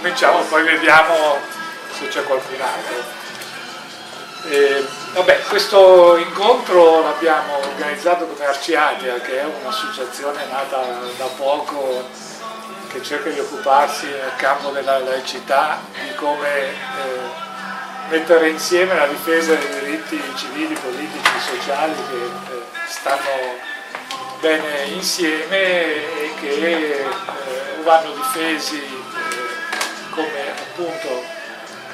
cominciamo, poi vediamo se c'è qualcun altro. E, vabbè, questo incontro l'abbiamo organizzato come Arciadia, che è un'associazione nata da poco che cerca di occuparsi nel campo della laicità di come eh, mettere insieme la difesa dei diritti civili, politici, sociali che eh, stanno bene insieme e che eh, vanno difesi come appunto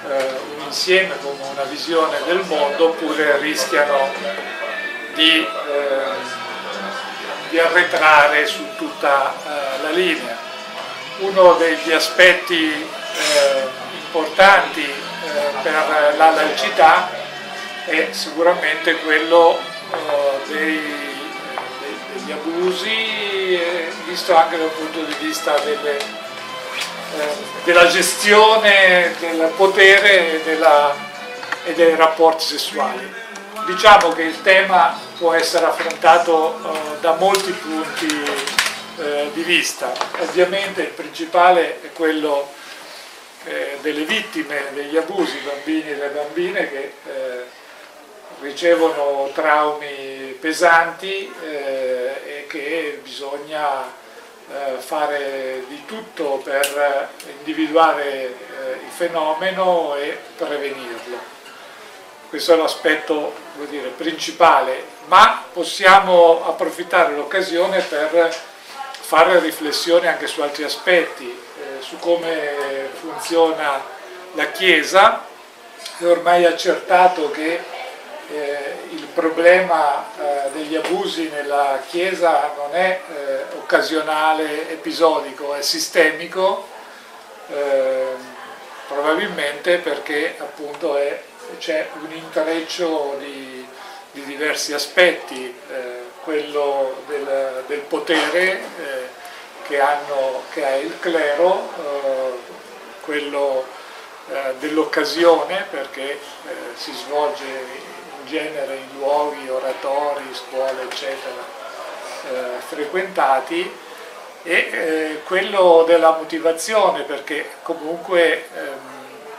eh, un insieme, come una visione del mondo, oppure rischiano di, eh, di arretrare su tutta eh, la linea. Uno degli aspetti eh, importanti per la laicità è sicuramente quello dei degli abusi, visto anche dal punto di vista delle, eh, della gestione del potere e, della, e, dei rapporti sessuali. Diciamo che il tema può essere affrontato eh, da molti punti eh, di vista. Ovviamente il principale è quello eh, delle vittime degli abusi, bambini e le bambine che eh, ricevono traumi pesanti eh, e che bisogna fare di tutto per individuare eh, il fenomeno e prevenirlo. Questo è l'aspetto principale, ma possiamo approfittare l'occasione per fare riflessioni anche su altri aspetti, eh, su come funziona la Chiesa. È ormai accertato che eh, il problema eh, degli abusi nella Chiesa non è eh, occasionale, episodico, è sistemico, ehm, probabilmente perché appunto c'è un intreccio di, di diversi aspetti, eh, quello del, del potere eh, che, hanno, che, ha il clero, eh, quello dell'occasione perché si svolge genere in luoghi, oratori, scuole, eccetera, eh, frequentati e eh, quello della motivazione perché comunque ehm,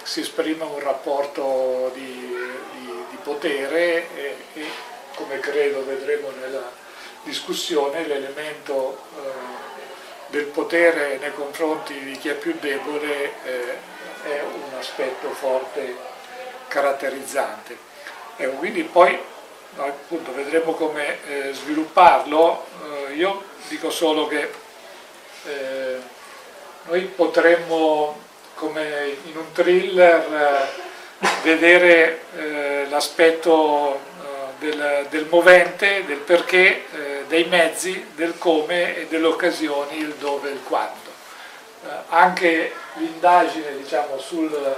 si esprime un rapporto di, di, di potere e, e, come credo vedremo nella discussione l'elemento eh, del potere nei confronti di chi è più debole eh, è un aspetto forte caratterizzante. Ecco, quindi poi appunto, vedremo come eh, svilupparlo. Eh, io dico solo che eh, noi potremmo, come in un thriller, eh, vedere eh, l'aspetto eh, del, del, movente, del perché, dei mezzi, del come e delle occasioni, il dove e il quando. anche l'indagine diciamo, sul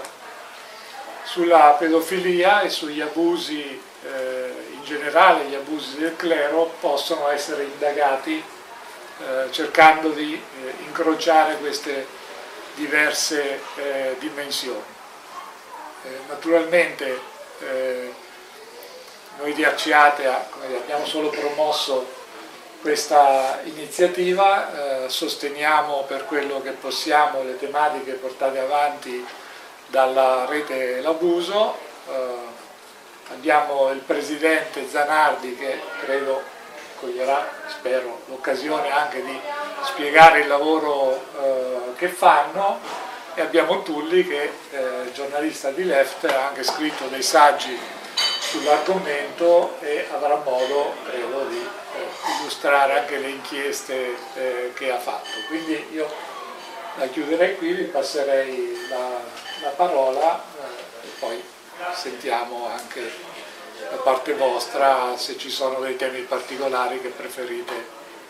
sulla pedofilia e sugli abusi eh, in generale, gli abusi del clero possono essere indagati eh, cercando di eh, incrociare queste diverse eh, dimensioni. Eh, naturalmente eh, noi di Arciatea abbiamo solo promosso questa iniziativa, sosteniamo per quello che possiamo le tematiche portate avanti dalla rete L'abuso, eh, abbiamo il presidente Zanardi che credo coglierà, spero, l'occasione anche di spiegare il lavoro eh, che fanno e abbiamo Tulli che eh, giornalista di Left ha anche scritto dei saggi sull'argomento e avrà modo, credo, di eh, illustrare anche le inchieste eh, che ha fatto. Quindi io la chiuderei qui, vi passerei la, la parola eh, e poi sentiamo anche da parte vostra se ci sono dei temi particolari che preferite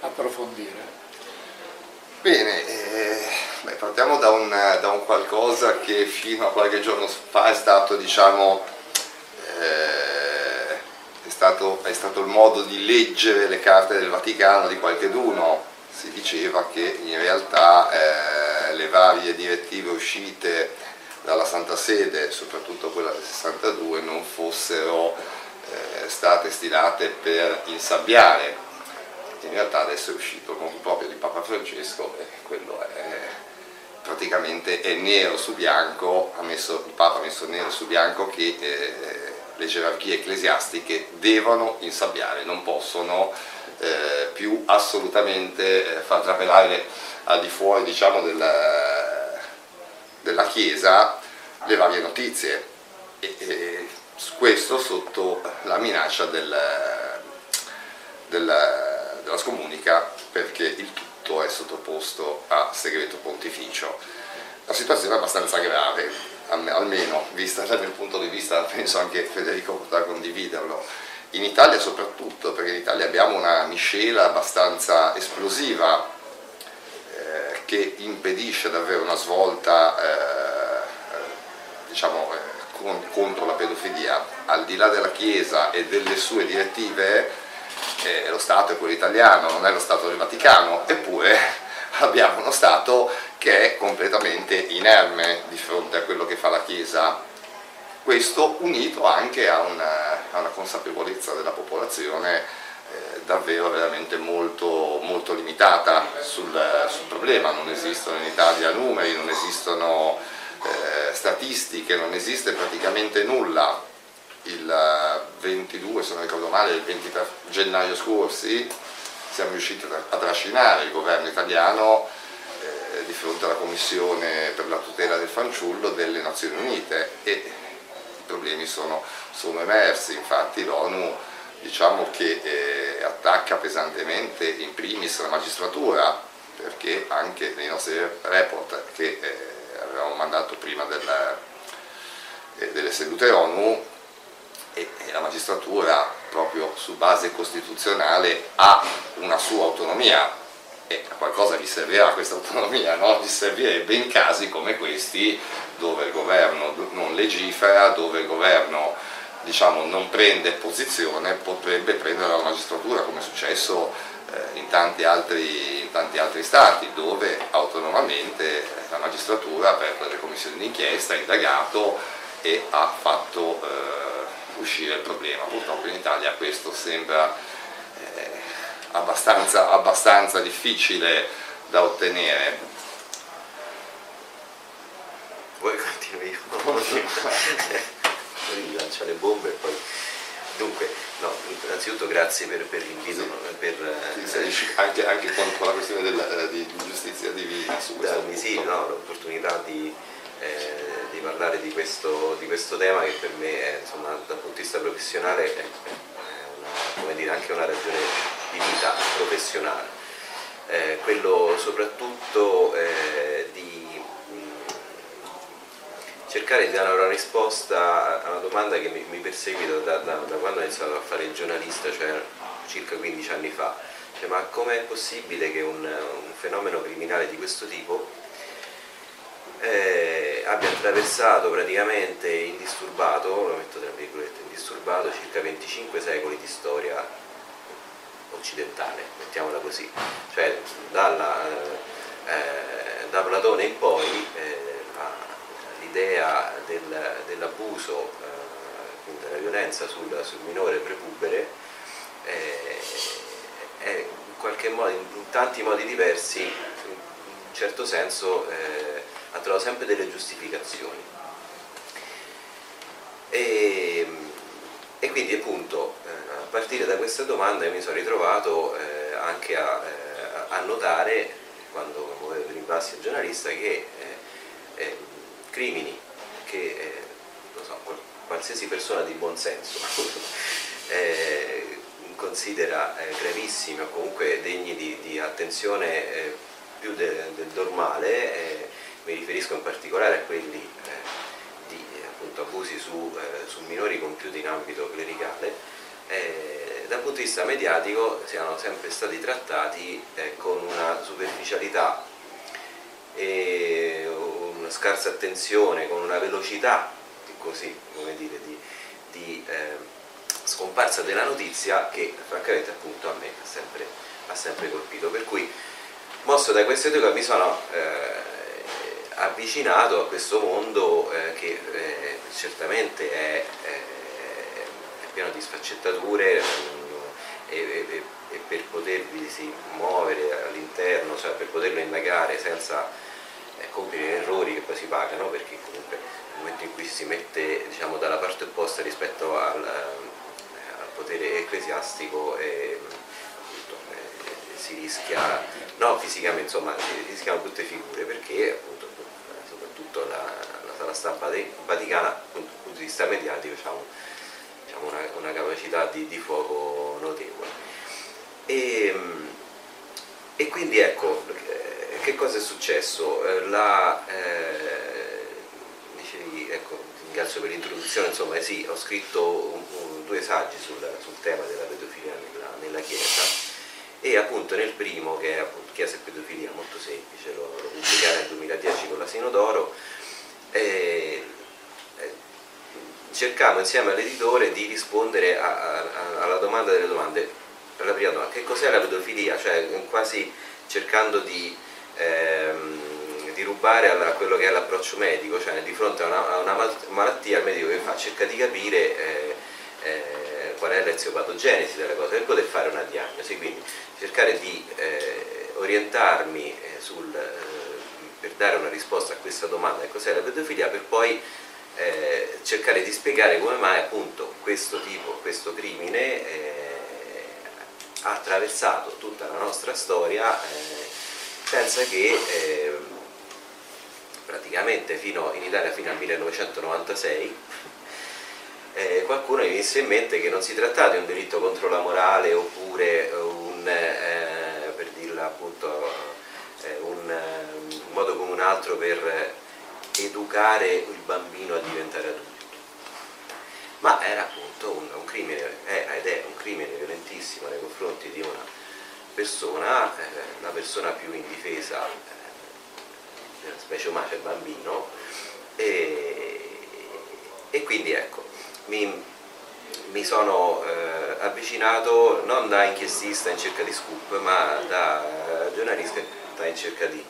approfondire. Bene, eh, beh, partiamo da un, da un, qualcosa che fino a qualche giorno fa è stato, diciamo, eh, è, stato, è stato il modo di leggere le carte del Vaticano di qualcheduno. Si diceva che in realtà eh, le varie direttive uscite dalla Santa Sede, soprattutto quella del 62, non fossero eh, state stilate per insabbiare. In realtà adesso è uscito nome proprio di Papa Francesco e quello è, praticamente è nero su bianco, messo, il Papa ha messo nero su bianco che eh, le gerarchie ecclesiastiche devono insabbiare, non possono eh, più assolutamente eh, far trapelare al di fuori diciamo, della, della Chiesa le varie notizie. E, e, questo sotto la minaccia del, del, della scomunica perché il tutto è sottoposto a segreto pontificio. La situazione è abbastanza grave, almeno vista dal mio punto di vista, penso anche Federico potrà condividerlo. In Italia soprattutto, perché in Italia abbiamo una miscela abbastanza esplosiva eh, che impedisce davvero una svolta eh, diciamo, eh, con, contro la pedofilia, al di là della Chiesa e delle sue direttive, eh, lo Stato è quello italiano, non è lo Stato del Vaticano, eppure abbiamo uno Stato che è completamente inerme di fronte a quello che fa la Chiesa. Questo unito anche a una, a una consapevolezza della popolazione davvero veramente molto, molto limitata sul, sul, problema, non esistono in Italia numeri, non esistono eh, statistiche, non esiste praticamente nulla. Il 22, se non ricordo male, il 23 gennaio scorsi siamo riusciti a trascinare il governo italiano eh, di fronte alla Commissione per la tutela del fanciullo delle Nazioni Unite. E i problemi sono, sono emersi, infatti l'ONU diciamo che eh, attacca pesantemente in primis la magistratura perché anche nei nostri report che eh, avevamo mandato prima del, eh, delle sedute ONU e, e la magistratura proprio su base costituzionale ha una sua autonomia e a qualcosa vi servirà questa autonomia, no? vi servirebbe in casi come questi dove il governo non legifera, dove il governo diciamo, non prende posizione, potrebbe prendere la magistratura come è successo eh, in, tanti altri, in tanti altri stati dove autonomamente la magistratura per le commissioni d'inchiesta ha indagato e ha fatto eh, uscire il problema. Purtroppo in Italia questo sembra eh, abbastanza, abbastanza difficile da ottenere. Vuoi continui Poi lancia le bombe e poi... Dunque, no, innanzitutto grazie per, per l'invito. Per, sì, anche, anche con, con, la questione della, di giustizia divina su questo darmi, sì, no, l'opportunità di, eh, di, parlare di questo, di questo, tema che per me è, insomma, dal punto di vista professionale è, è una, dire, anche una ragione di vita professionale. Eh, quello soprattutto eh, di cercare di dare una risposta a una domanda che mi, mi perseguita da, da, da, quando ho iniziato a fare il giornalista, cioè circa 15 anni fa. Cioè, ma com'è possibile che un, un, fenomeno criminale di questo tipo eh, abbia attraversato praticamente indisturbato, lo metto tra virgolette, indisturbato circa 25 secoli di storia occidentale, mettiamola così. Cioè dalla, eh, da Platone in poi eh, l'idea del, dell'abuso, eh, della violenza sul, sul minore prepubere eh, è in qualche modo, in tanti modi diversi, in un certo senso eh, ha trovato sempre delle giustificazioni. E, e quindi appunto eh, a partire da questa domanda mi sono ritrovato eh, anche a, eh, a, notare, quando muovevo per i passi al giornalista, che crimini che eh, so, qualsiasi persona di buon senso eh, considera eh, gravissimi o comunque degni di, di attenzione eh, più de, del normale, eh, mi riferisco in particolare a quelli eh, di appunto, abusi su, su, minori compiuti in ambito clericale, dal punto di vista mediatico siano sempre stati trattati con una superficialità e una scarsa attenzione, con una velocità così, come dire, di, di eh, scomparsa della notizia che francamente appunto a me ha sempre, ha sempre colpito. Per cui mosso da queste due cose mi sono eh, avvicinato a questo mondo eh, che eh, certamente è, è, è, pieno di sfaccettature e, e, e per potervi muovere all'interno, cioè per poterlo indagare senza compiere errori che poi si pagano perché comunque nel momento in cui si mette diciamo, dalla parte opposta rispetto al, al potere ecclesiastico eh, appunto, eh, si rischia, no fisicamente insomma si rischiano tutte figure perché appunto soprattutto la, la, la stampa vaticana dal punto di vista mediatico diciamo, diciamo una, una, capacità di, di fuoco notevole. E, e quindi ecco, eh, che cosa è successo? Eh, la, eh, dicevi, ecco, ringrazio per l'introduzione, insomma eh sì, ho scritto un, un, due saggi sul, sul, tema della pedofilia nella, nella, Chiesa e appunto nel primo, che è appunto Chiesa e pedofilia, molto semplice, lo, lo nel 2010 con l'Asino d'Oro, eh, eh, cercavo insieme all'editore di rispondere a, a, alla domanda delle domande per la prima domanda, che cos'è la pedofilia? Cioè quasi cercando di, ehm, di rubare a quello che è l'approccio medico, cioè di fronte a una, a una, malattia il medico che fa? Cerca di capire eh, eh, qual è l'eziopatogenesi della cosa per poter fare una diagnosi, quindi cercare di eh, orientarmi eh, sul, eh, per dare una risposta a questa domanda, che cos'è la pedofilia, per poi eh, cercare di spiegare come mai appunto questo tipo, questo crimine ha attraversato tutta la nostra storia eh, senza che eh, praticamente fino, in Italia fino al 1996 eh, qualcuno gli venisse in mente che non si trattava di un delitto contro la morale oppure un, eh, per dirla appunto, eh, un, un modo come un altro per educare il bambino a diventare adulto. Ma era appunto un, un crimine, è, ed è un crimine violentissimo nei confronti di una persona, eh, la persona più indifesa eh, della specie umana, cioè il bambino, e, e quindi ecco, mi, mi sono eh, avvicinato non da inchiestista in cerca di scoop, ma da giornalista in cerca di,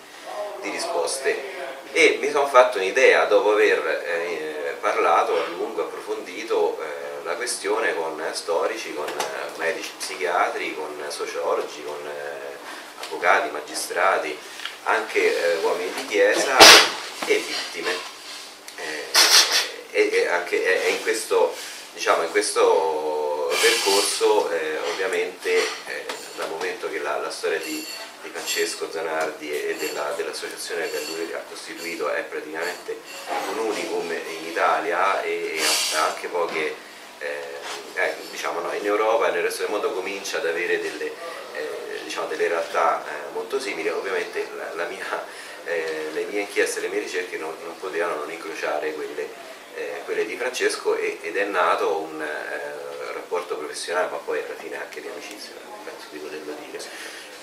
di risposte. E mi sono fatto un'idea dopo aver eh, parlato a lungo, approfondito eh, la questione con storici, con eh, medici psichiatri, con sociologi, con eh, avvocati, magistrati, anche eh, uomini di chiesa e vittime. e, anche in, questo, diciamo, in questo percorso ovviamente dal momento che la, la storia di di Francesco Zanardi e della, dell'associazione che lui ha costituito è praticamente un unicum in Italia e, e anche poche, eh, eh, diciamo no, in Europa e nel resto del mondo comincia ad avere delle, eh, diciamo, delle realtà eh, molto simili, ovviamente la, la mia, eh, le mie inchieste, le mie ricerche non, non potevano non incrociare quelle, eh, quelle di Francesco ed è nato un rapporto professionale ma poi alla fine anche di amicizia, penso di poterlo dire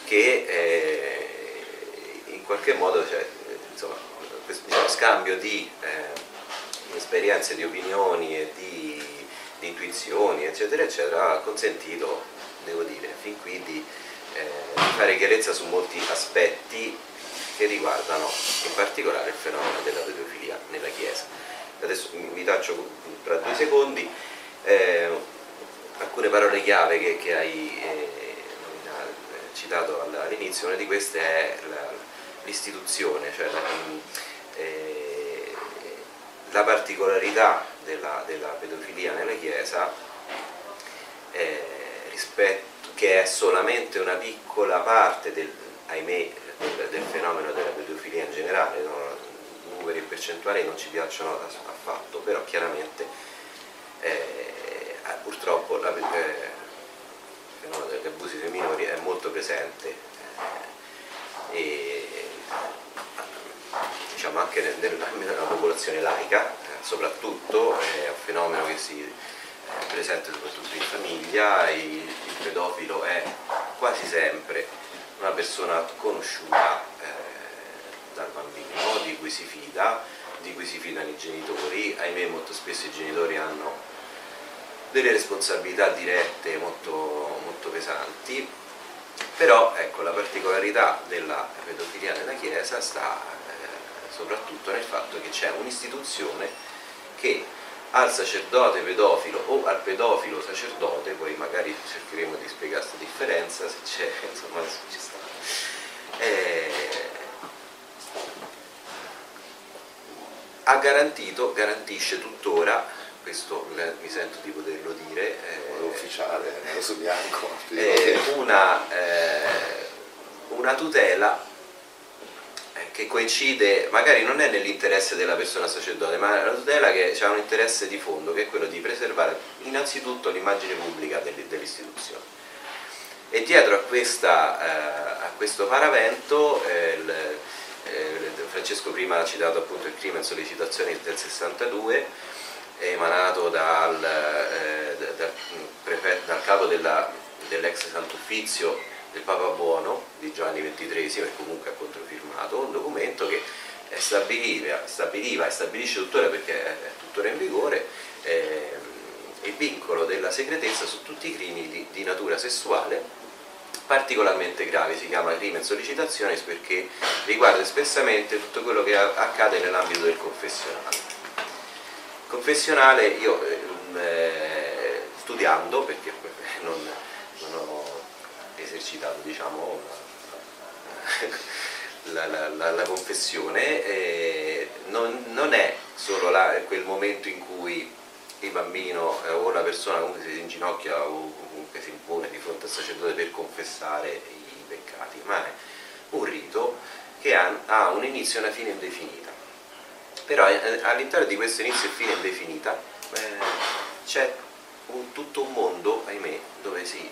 che in qualche modo cioè, insomma, questo diciamo, scambio di esperienze, di opinioni e di, di, intuizioni eccetera eccetera ha consentito, devo dire, fin qui di, eh, di fare chiarezza su molti aspetti che riguardano in particolare il fenomeno della pedofilia nella Chiesa. Adesso vi taccio tra due secondi eh, alcune parole chiave che, che hai eh, citato all'inizio, una di queste è l'istituzione, cioè la, eh, la particolarità della, della, pedofilia nella Chiesa eh, rispetto, che è solamente una piccola parte del, ahimè, del, del fenomeno della pedofilia in generale, no? numeri percentuali non ci piacciono affatto, però chiaramente eh, purtroppo la, eh, fenomeno degli abusi sui minori è molto presente eh, e diciamo anche nel, nella popolazione laica, eh, soprattutto è un fenomeno che si è presente soprattutto in famiglia, il, il pedofilo è quasi sempre una persona conosciuta eh, dal bambino, di cui si fida, di cui si fidano i genitori, ahimè molto spesso i genitori hanno delle responsabilità dirette molto, molto pesanti, però ecco, la particolarità della pedofilia nella Chiesa sta eh, soprattutto nel fatto che c'è un'istituzione che al sacerdote pedofilo o al pedofilo sacerdote, poi magari cercheremo di spiegare questa differenza se c'è, insomma se ci sta. Eh, ha garantito, garantisce tuttora, questo mi sento di poterlo dire, eh, ufficiale, nero su bianco, eh, una, eh, una tutela che coincide, magari non è nell'interesse della persona sacerdote, ma una tutela che ha un interesse di fondo, che è quello di preservare innanzitutto l'immagine pubblica dell'istituzione. E dietro a, questa, eh, a questo paravento eh, il, eh, Francesco prima ha citato appunto il crimine sollecitazione del 62 emanato dal, dal, dal capo dell'ex Sant'Uffizio del Papa Buono di Giovanni XXIII e comunque ha controfirmato un documento che stabiliva, stabiliva e stabilisce tuttora perché è tuttora in vigore eh, il vincolo della segretezza su tutti i crimini di, di natura sessuale particolarmente grave, si chiama crimine sollecitazione perché riguarda espressamente tutto quello che accade nell'ambito del confessionale. Confessionale io eh, studiando, perché esercitato diciamo, la, la, la, la, confessione, non, non, è solo quel momento in cui il bambino eh, o la persona comunque si inginocchia o comunque si impone di fronte al sacerdote per confessare i peccati, ma è un rito che ha, ha un inizio e una fine indefinita. Però eh, all'interno di questo inizio e fine indefinita eh, c'è un, tutto un mondo, ahimè, dove si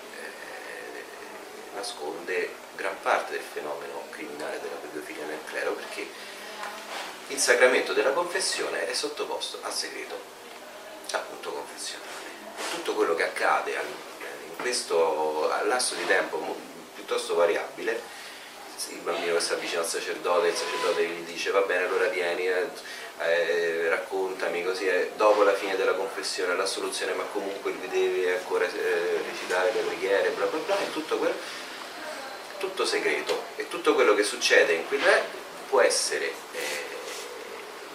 nasconde gran parte del fenomeno criminale della pedofilia nel clero perché il sacramento della confessione è sottoposto al segreto appunto confessionale. Tutto quello che accade in questo lasso di tempo piuttosto variabile, il bambino che si avvicina al sacerdote, il sacerdote gli dice va bene allora vieni, eh, raccontami così, eh, dopo la fine della confessione, la soluzione, ma comunque lui deve ancora eh, recitare le preghiere, bla bla bla, è tutto, quello, tutto segreto. E tutto quello che succede in quel può essere, eh,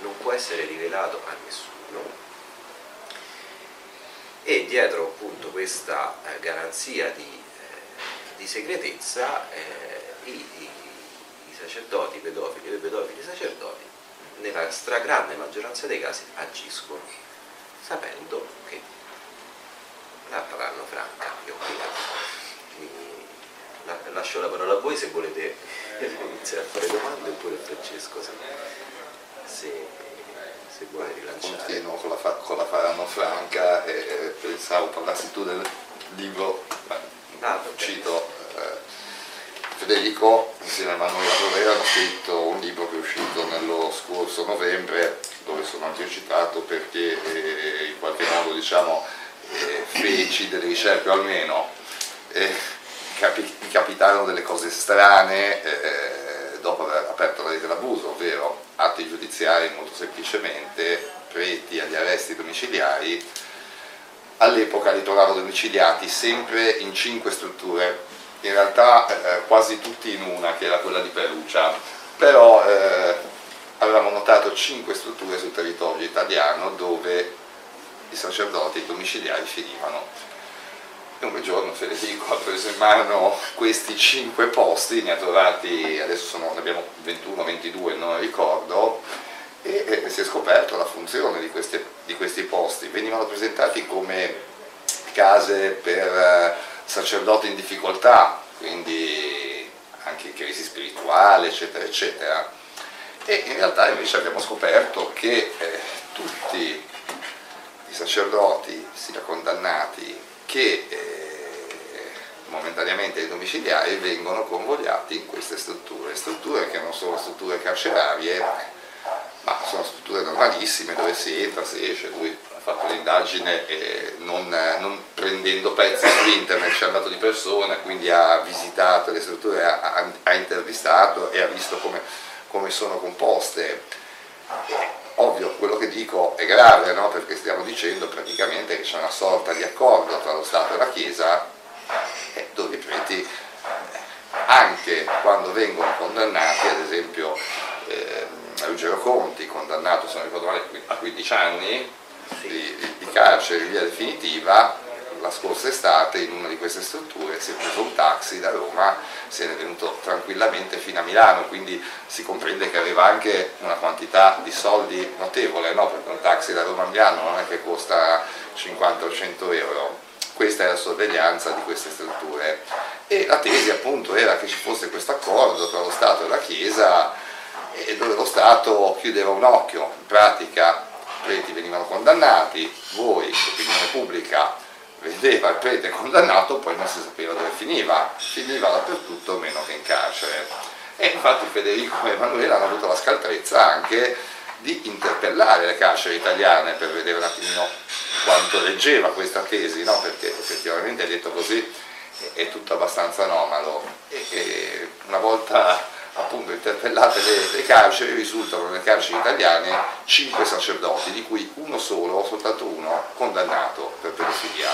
non può essere rivelato a nessuno. E dietro appunto questa eh, garanzia di, eh, di segretezza i, i, i, sacerdoti pedofili e le pedofili sacerdoti nella stragrande maggioranza dei casi agiscono sapendo che la faranno franca io qui la, lascio la parola a voi se volete iniziare a fare domande oppure a Francesco se, se se vuoi rilanciare. Continuo con la, con la faranno franca e, e pensavo parlassi tu del libro, ah, cito Federico insieme a Manuela Rovera hanno scritto un libro che è uscito nello scorso novembre dove sono anche citato perché eh, in qualche modo diciamo eh, feci delle ricerche almeno eh, capi, capitarono delle cose strane eh, dopo aver aperto la rete dell'abuso, ovvero atti giudiziari molto semplicemente, preti agli arresti domiciliari, all'epoca li trovavo domiciliati sempre in cinque strutture, in realtà eh, quasi tutti in una, che era quella di Perugia, però eh, avevamo notato cinque strutture sul territorio italiano dove i sacerdoti domiciliari finivano e un giorno Federico ha preso in mano questi cinque posti, ne ha trovati, adesso sono, ne abbiamo 21, 22, non ricordo, e, e si è scoperto la funzione di, queste, di, questi posti. Venivano presentati come case per eh, sacerdoti in difficoltà, quindi anche in crisi spirituale, eccetera, eccetera. E in realtà invece abbiamo scoperto che eh, tutti i sacerdoti, sia condannati che eh, momentaneamente i domiciliari vengono convogliati in queste strutture, strutture che non sono strutture carcerarie, ma sono strutture normalissime dove si entra, si esce, lui ha fatto l'indagine eh, non, non, prendendo pezzi su internet, ci è andato di persona, quindi ha visitato le strutture, ha, ha intervistato e ha visto come, come sono composte Ovvio, quello che dico è grave, no? perché stiamo dicendo praticamente che c'è una sorta di accordo tra lo Stato e la Chiesa eh, dove i preti, anche quando vengono condannati, ad esempio eh, Ruggero Conti, condannato, se non ricordo male, a 15 anni di, di carcere in via definitiva, la scorsa estate in una di queste strutture, si è preso un taxi da Roma, se ne è venuto tranquillamente fino a Milano, quindi si comprende che aveva anche una quantità di soldi notevole, no? perché un taxi da Roma a Milano non è che costa 50 o 100 euro. Questa è la sorveglianza di queste strutture. E la tesi appunto era che ci fosse questo accordo tra lo Stato e la Chiesa e dove lo Stato chiudeva un occhio, in pratica preti venivano condannati, voi, l'opinione pubblica, vedeva il prete condannato, poi non si sapeva dove finiva, finiva dappertutto meno che in carcere. E infatti Federico e Emanuele hanno avuto la scaltrezza anche di interpellare le carceri italiane per vedere un attimino quanto leggeva questa tesi, no? perché effettivamente detto così è tutto abbastanza anomalo. E, e una volta appunto interpellate le, le, carceri, risultano nelle carceri italiane cinque sacerdoti, di cui uno solo, soltanto uno, condannato per pedofilia.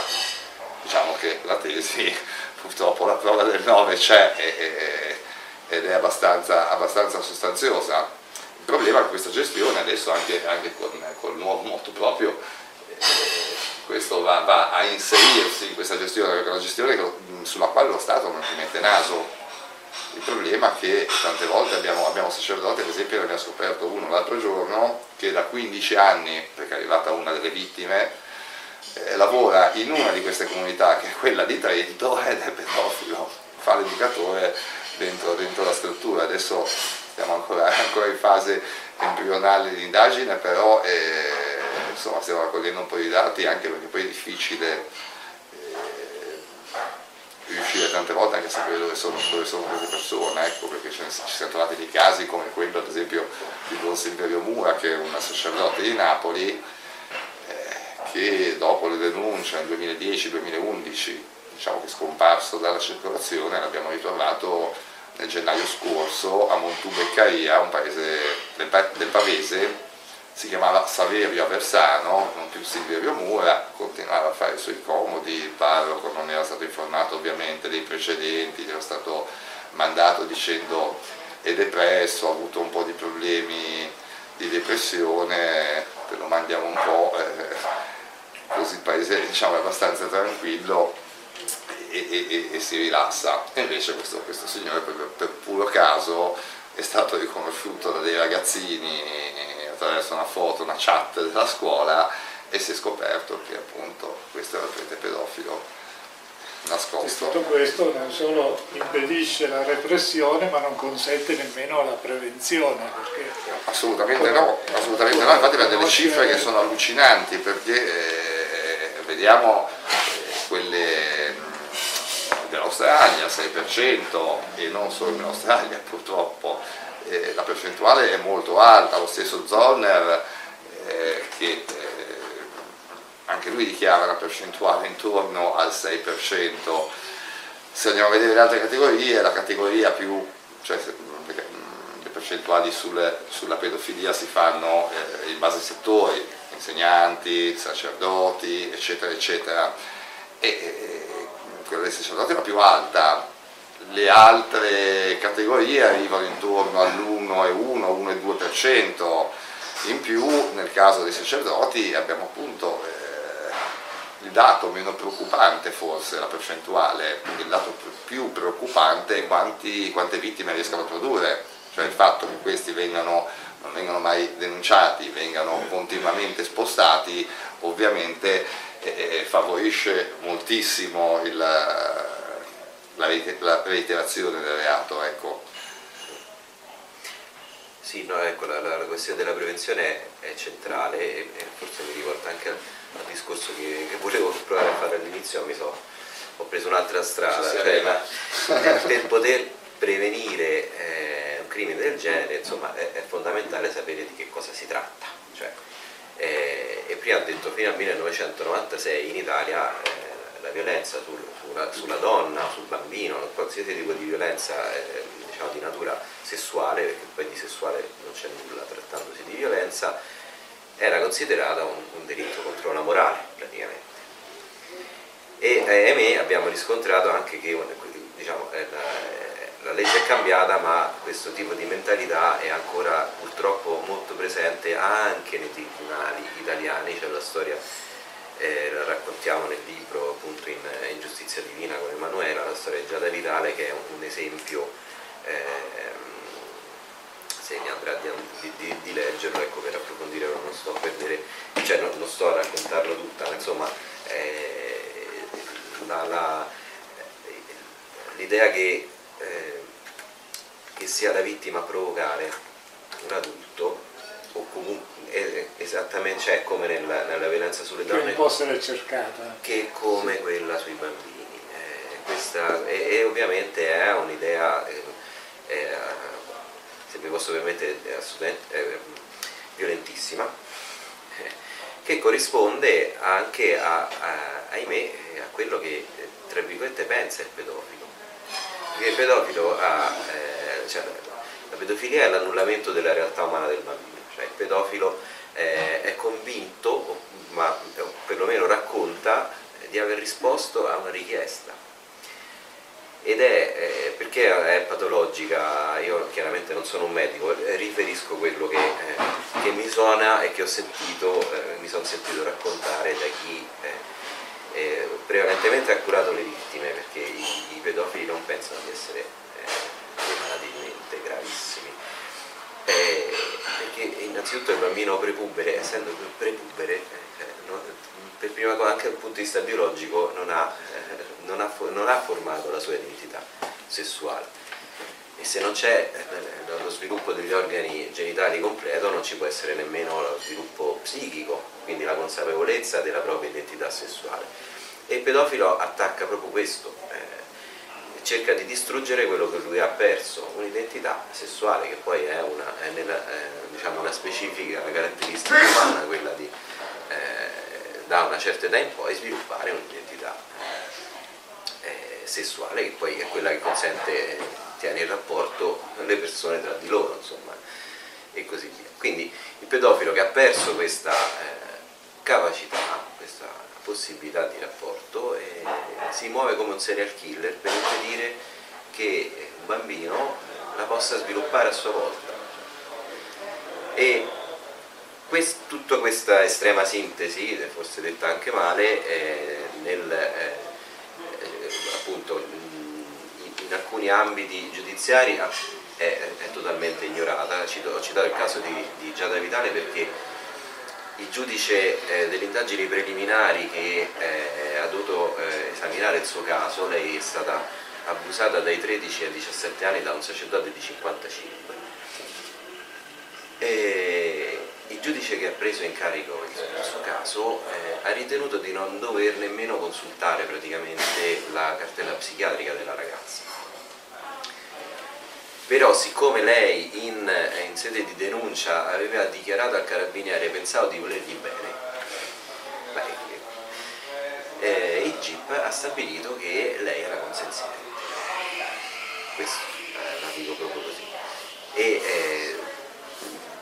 Diciamo che la tesi, purtroppo la prova del 9 c'è ed è abbastanza, abbastanza, sostanziosa. Il problema è questa gestione, adesso anche, anche con, il nuovo moto proprio, eh, questo va, va, a inserirsi in questa gestione, perché è una gestione sulla quale lo Stato non ci mette naso il problema è che tante volte abbiamo, abbiamo sacerdoti, ad esempio ne abbiamo scoperto uno l'altro giorno, che da 15 anni, perché è arrivata una delle vittime, eh, lavora in una di queste comunità, che è quella di Trento, ed è pedofilo, fa l'educatore dentro, dentro, la struttura. Adesso siamo ancora, ancora in fase embrionale di indagine, però eh, insomma, stiamo raccogliendo un po' di dati, anche perché poi è difficile riuscire tante volte anche a sapere dove sono, dove sono queste persone, ecco, perché ci siamo trovati dei casi come quello ad esempio di Don Silverio Mura, che è un sacerdote di Napoli, eh, che dopo le denunce nel 2010-2011, diciamo che è scomparso dalla circolazione, l'abbiamo ritrovato nel gennaio scorso a Montù Beccaria, un paese del, del Pavese, si chiamava Saverio Aversano, non più Silverio Mura, continuava a fare i suoi comodi, il parroco non era stato informato ovviamente dei precedenti, era stato mandato dicendo è depresso, ha avuto un po' di problemi di depressione, te lo mandiamo un po', eh, così il paese diciamo, è abbastanza tranquillo e, e, e, si rilassa. E invece questo, questo signore per, per puro caso è stato riconosciuto da dei ragazzini attraverso una foto, una chat della scuola e si è scoperto che appunto questo era il prete pedofilo nascosto. Tutto questo non solo impedisce la repressione ma non consente nemmeno la prevenzione. Assolutamente no, assolutamente no, infatti abbiamo delle cifre che sono allucinanti perché eh, vediamo eh, quelle dell'Australia, 6% e non solo in Australia purtroppo, eh, la percentuale è molto alta, lo stesso Zollner eh, che eh, anche lui dichiara una percentuale intorno al 6%. Se andiamo a vedere le altre categorie, la categoria più, cioè le percentuali sul, sulla pedofilia si fanno eh, in base ai settori, insegnanti, sacerdoti, eccetera, eccetera. E, quella dei sacerdoti è la più alta, le altre categorie arrivano intorno all'1,1, 1,2%, in più nel caso dei sacerdoti abbiamo appunto eh, il dato meno preoccupante forse, la percentuale, il dato più preoccupante è quanti, quante vittime riescono a produrre, cioè il fatto che questi vengano, non vengano mai denunciati, vengano continuamente spostati, ovviamente eh, favorisce moltissimo il la, reiterazione del reato. Ecco. Sì, no, ecco, la, la, questione della prevenzione è centrale e, e forse mi riporta anche al, al discorso che, che, volevo provare a fare all'inizio, mi so, ho preso un'altra strada, cioè, la, per poter prevenire eh, un crimine del genere insomma, è, è, fondamentale sapere di che cosa si tratta. Cioè, eh, e prima ho detto fino al 1996 in Italia eh, la violenza sul, sulla, sulla, donna, sul bambino, qualsiasi tipo di violenza eh, diciamo, di natura sessuale, perché poi di sessuale non c'è nulla trattandosi di violenza, era considerata un, un delitto contro la morale praticamente. E eh, ahimè abbiamo riscontrato anche che diciamo, la, la legge è cambiata ma questo tipo di mentalità è ancora purtroppo molto presente anche nei tribunali italiani, c'è la storia eh, raccontiamo nel libro appunto in, in, Giustizia Divina con Emanuela, la storia di Giada Vitale che è un, un esempio, eh, se ne andrà di, di, di, leggerlo ecco, per approfondire, non sto a perdere, cioè non, non sto a raccontarlo tutta, ma insomma eh, l'idea che, eh, che sia la vittima a provocare un adulto o comunque esattamente cioè come nella, nella, violenza sulle donne che può essere cercata. che come sì. quella sui bambini. Eh, questa, e, e, ovviamente è un'idea eh, eh, se mi posso permettere eh, violentissima che corrisponde anche a, a, ahimè a quello che tra virgolette pensa il pedofilo. Perché il pedofilo ha eh, cioè, la pedofilia è l'annullamento della realtà umana del bambino cioè il pedofilo eh, è convinto, ma perlomeno racconta, di aver risposto a una richiesta. Ed è eh, perché è patologica, io chiaramente non sono un medico, eh, riferisco quello che, eh, che mi suona e che ho sentito, eh, mi sono sentito raccontare da chi eh, prevalentemente ha curato le vittime, perché i, i pedofili non pensano di essere dei malati di mente gravissimi eh, perché innanzitutto il bambino prepubere, essendo prepubere, eh, non, per prima cosa anche dal punto di vista biologico non ha, eh, non, ha, non ha, formato la sua identità sessuale e se non c'è eh, lo sviluppo degli organi genitali completo non ci può essere nemmeno lo sviluppo psichico, quindi la consapevolezza della propria identità sessuale. E il pedofilo attacca proprio questo, eh, cerca di distruggere quello che lui ha perso, un'identità sessuale che poi è una, è nella, è, diciamo una specifica caratteristica umana, quella di eh, da una certa età in poi sviluppare un'identità eh, sessuale che poi è quella che consente, tiene il rapporto le persone tra di loro, insomma, e così via. Quindi il pedofilo che ha perso questa eh, capacità, questa possibilità di rapporto e si muove come un serial killer per impedire che un bambino la possa sviluppare a sua volta. E quest, tutta questa estrema sintesi, forse detta anche male, eh, nel, eh, appunto, in, in, alcuni ambiti giudiziari è, è totalmente ignorata. ho citato il caso di, di Giada Vitale perché il giudice eh, delle indagini preliminari che eh, ha dovuto eh, esaminare il suo caso, lei è stata abusata dai 13 ai 17 anni da un sacerdote di 55. E il giudice che ha preso in carico il, suo caso eh, ha ritenuto di non dover nemmeno consultare praticamente la cartella psichiatrica della ragazza però siccome lei in, in, sede di denuncia aveva dichiarato al carabiniere pensavo di volergli bene beh, eh, il GIP ha stabilito che lei era consenziente. Questo eh, la dico proprio così. E eh,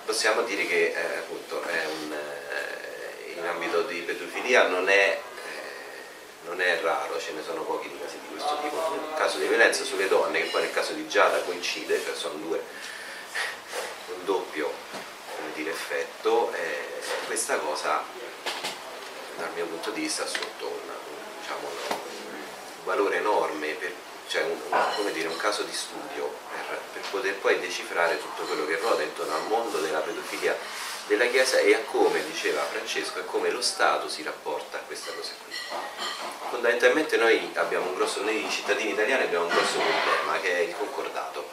possiamo dire che eh, appunto un, eh, in ambito di pedofilia non è non è raro, ce ne sono pochi di casi di questo tipo, un caso di violenza sulle donne che poi nel caso di Giada coincide, cioè sono due, un doppio dire, effetto, eh, questa cosa dal mio punto di vista ha sotto un, un, diciamo, un valore enorme, per, cioè un, dire, un, caso di studio per, per poter poi decifrare tutto quello che ruota intorno al mondo della pedofilia della Chiesa e a come, diceva Francesco, a come lo Stato si rapporta a questa cosa qui. Fondamentalmente noi, grosso, noi cittadini italiani abbiamo un grosso problema che è il concordato.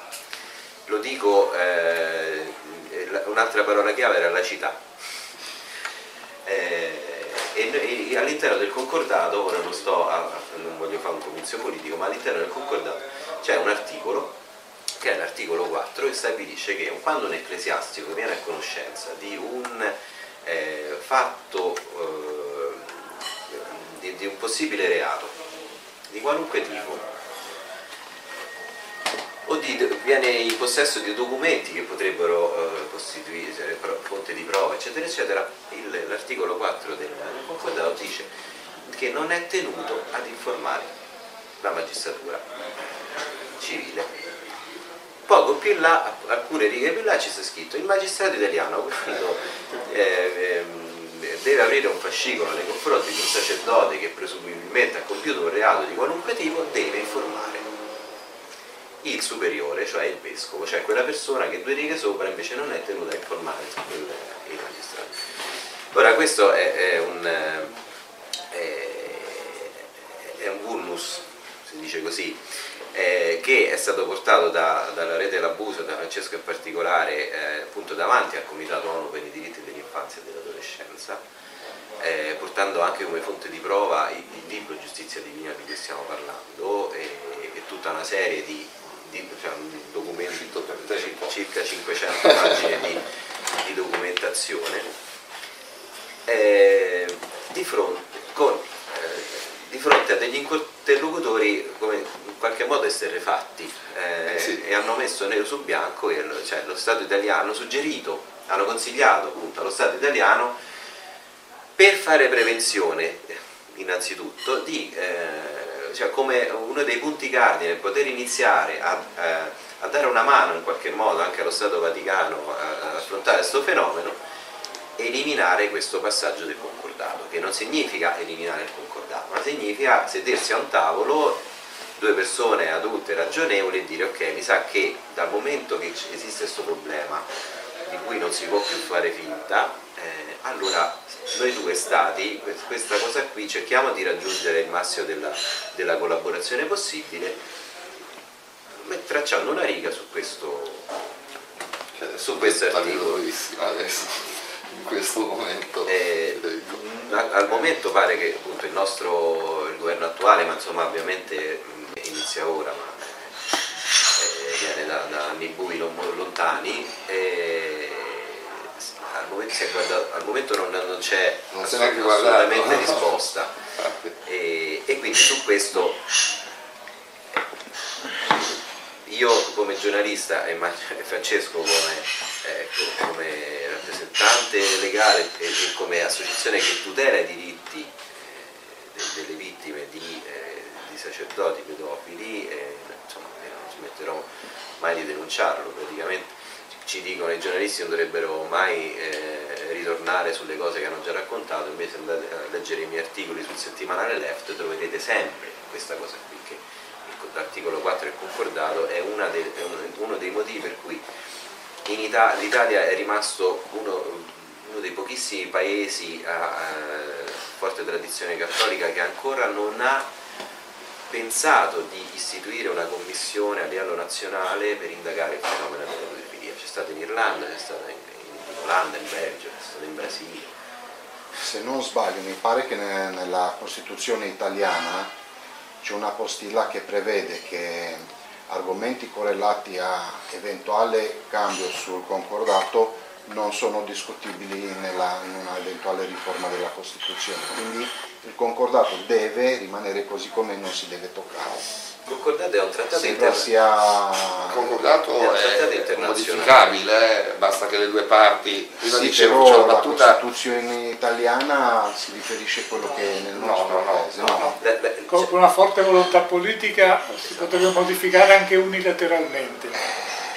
Lo dico, eh, un'altra parola chiave era la città. Eh, e, e all'interno del concordato, ora non, sto a, non voglio fare un comizio politico, ma all'interno del concordato c'è un articolo che è l'articolo 4 che stabilisce che quando un ecclesiastico viene a conoscenza di un eh, fatto, eh, di, di un possibile reato, di qualunque tipo, o di, viene in possesso di documenti che potrebbero eh, costituire fonte di prova, eccetera, eccetera, l'articolo 4 del, concordato dice che non è tenuto ad informare la magistratura civile Poco più in là, alcune righe più in là ci sta scritto il magistrato italiano, quando eh, eh, deve aprire un fascicolo nei confronti di un sacerdote che presumibilmente ha compiuto un reato di qualunque tipo, deve informare il superiore, cioè il vescovo, cioè quella persona che due righe sopra invece non è tenuta a informare il, il magistrato. Ora questo è, è un, è, è un vulnus, si dice così, eh, che è stato portato da, dalla rete dell'abuso, da Francesco in particolare, eh, appunto davanti al Comitato ONU per i diritti dell'infanzia e dell'adolescenza, eh, portando anche come fonte di prova il, il, libro Giustizia Divina di cui stiamo parlando e, e tutta una serie di, di cioè, documenti, circa 500 pagine di, di documentazione. Eh, di fronte, con, fronte a degli interlocutori come in qualche modo esterrefatti eh, sì. e hanno messo nero su bianco e cioè, lo Stato italiano hanno suggerito, hanno consigliato appunto allo Stato italiano per fare prevenzione innanzitutto di, eh, cioè come uno dei punti cardine poter iniziare a, eh, a, dare una mano in qualche modo anche allo Stato Vaticano ad affrontare questo fenomeno eliminare questo passaggio del concordato che non significa eliminare il concordato ma significa sedersi a un tavolo due persone adulte ragionevoli e dire ok mi sa che dal momento che esiste questo problema di cui non si può più fare finta eh, allora noi due stati, questa cosa qui, cerchiamo di raggiungere il massimo della, della collaborazione possibile, tracciando una riga su questo, su questo articolo. adesso, in questo momento. Eh, al momento pare che appunto, il nostro il governo attuale, ma insomma ovviamente inizia ora, ma eh, viene da, da anni bui lontani, eh, al momento, guardato, al momento non, non c'è non assolutamente risposta e, e, quindi su questo io come giornalista e Francesco come, ecco, come rappresentante legale e, come associazione che tutela i diritti eh, delle vittime di, eh, di sacerdoti pedofili eh, insomma, non smetterò mai di denunciarlo praticamente. Ci dicono i giornalisti non dovrebbero mai eh, ritornare sulle cose che hanno già raccontato, invece andate a leggere i miei articoli sul settimanale Left troverete sempre questa cosa qui, che l'articolo 4 del concordato è, de, è, uno dei motivi per cui l'Italia è rimasto uno, uno, dei pochissimi paesi a, a forte tradizione cattolica che ancora non ha pensato di istituire una commissione a livello nazionale per indagare il fenomeno della pedofilia. C'è stato in Irlanda, c'è stato in, in Olanda, in Belgio, c'è stato in Brasile. Se non sbaglio, mi pare che nella Costituzione italiana c'è una postilla che prevede che argomenti correlati a eventuale cambio sul concordato non sono discutibili nella, in una eventuale riforma della Costituzione. Quindi il concordato deve rimanere così come non si deve toccare. Concordato è un trattato internazionale. Concordato è, è modificabile, eh? basta che le due parti. Prima sì, dicevo, però la battuta... Costituzione italiana si riferisce a quello che è nel nostro no, no, paese. No, no. Beh, beh, Con una forte volontà politica si potrebbe modificare anche unilateralmente.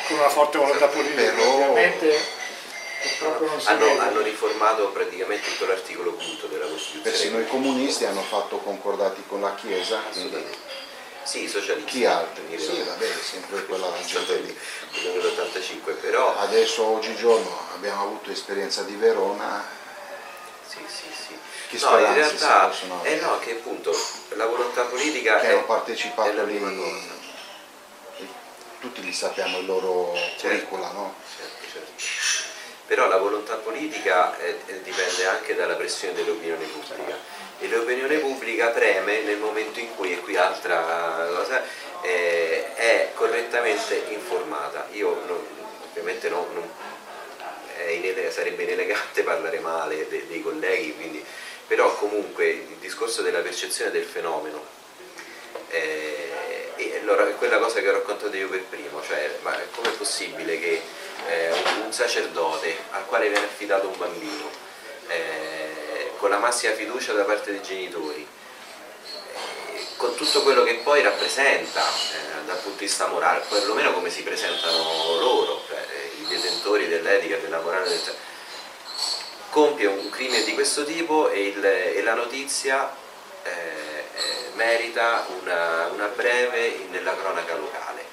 Con una forte volontà politica. Però... Ovviamente hanno, hanno, riformato praticamente tutto l'articolo quinto della Costituzione. Persino i comunisti hanno fatto concordati con la Chiesa. Sì, i socialisti. Chi altri? Sì, vabbè, sempre quella gente lì. Nell'85 però... Adesso oggigiorno abbiamo avuto esperienza di Verona. Sì, sì, sì. Che no, in realtà, eh no, che appunto la volontà politica che è, hanno partecipato lì, tutti li sappiamo il loro certo, curricula, no? Certo, certo però la volontà politica eh, eh, dipende anche dalla pressione dell'opinione pubblica e l'opinione pubblica preme nel momento in cui, e qui altra cosa, eh, è correttamente informata. Io non, ovviamente non, non, inele, sarebbe inelegante parlare male de, dei colleghi, quindi, però comunque il discorso della percezione del fenomeno eh, e allora quella cosa che ho raccontato io per primo, cioè ma com'è possibile che eh, un sacerdote al quale viene affidato un bambino, eh, con la massima fiducia da parte dei genitori, eh, con tutto quello che poi rappresenta eh, dal punto di vista morale, perlomeno come si presentano loro, cioè, i detentori dell'etica, della morale, del... compie un crimine di questo tipo e, il, e la notizia eh, eh, merita una, una, breve nella cronaca locale.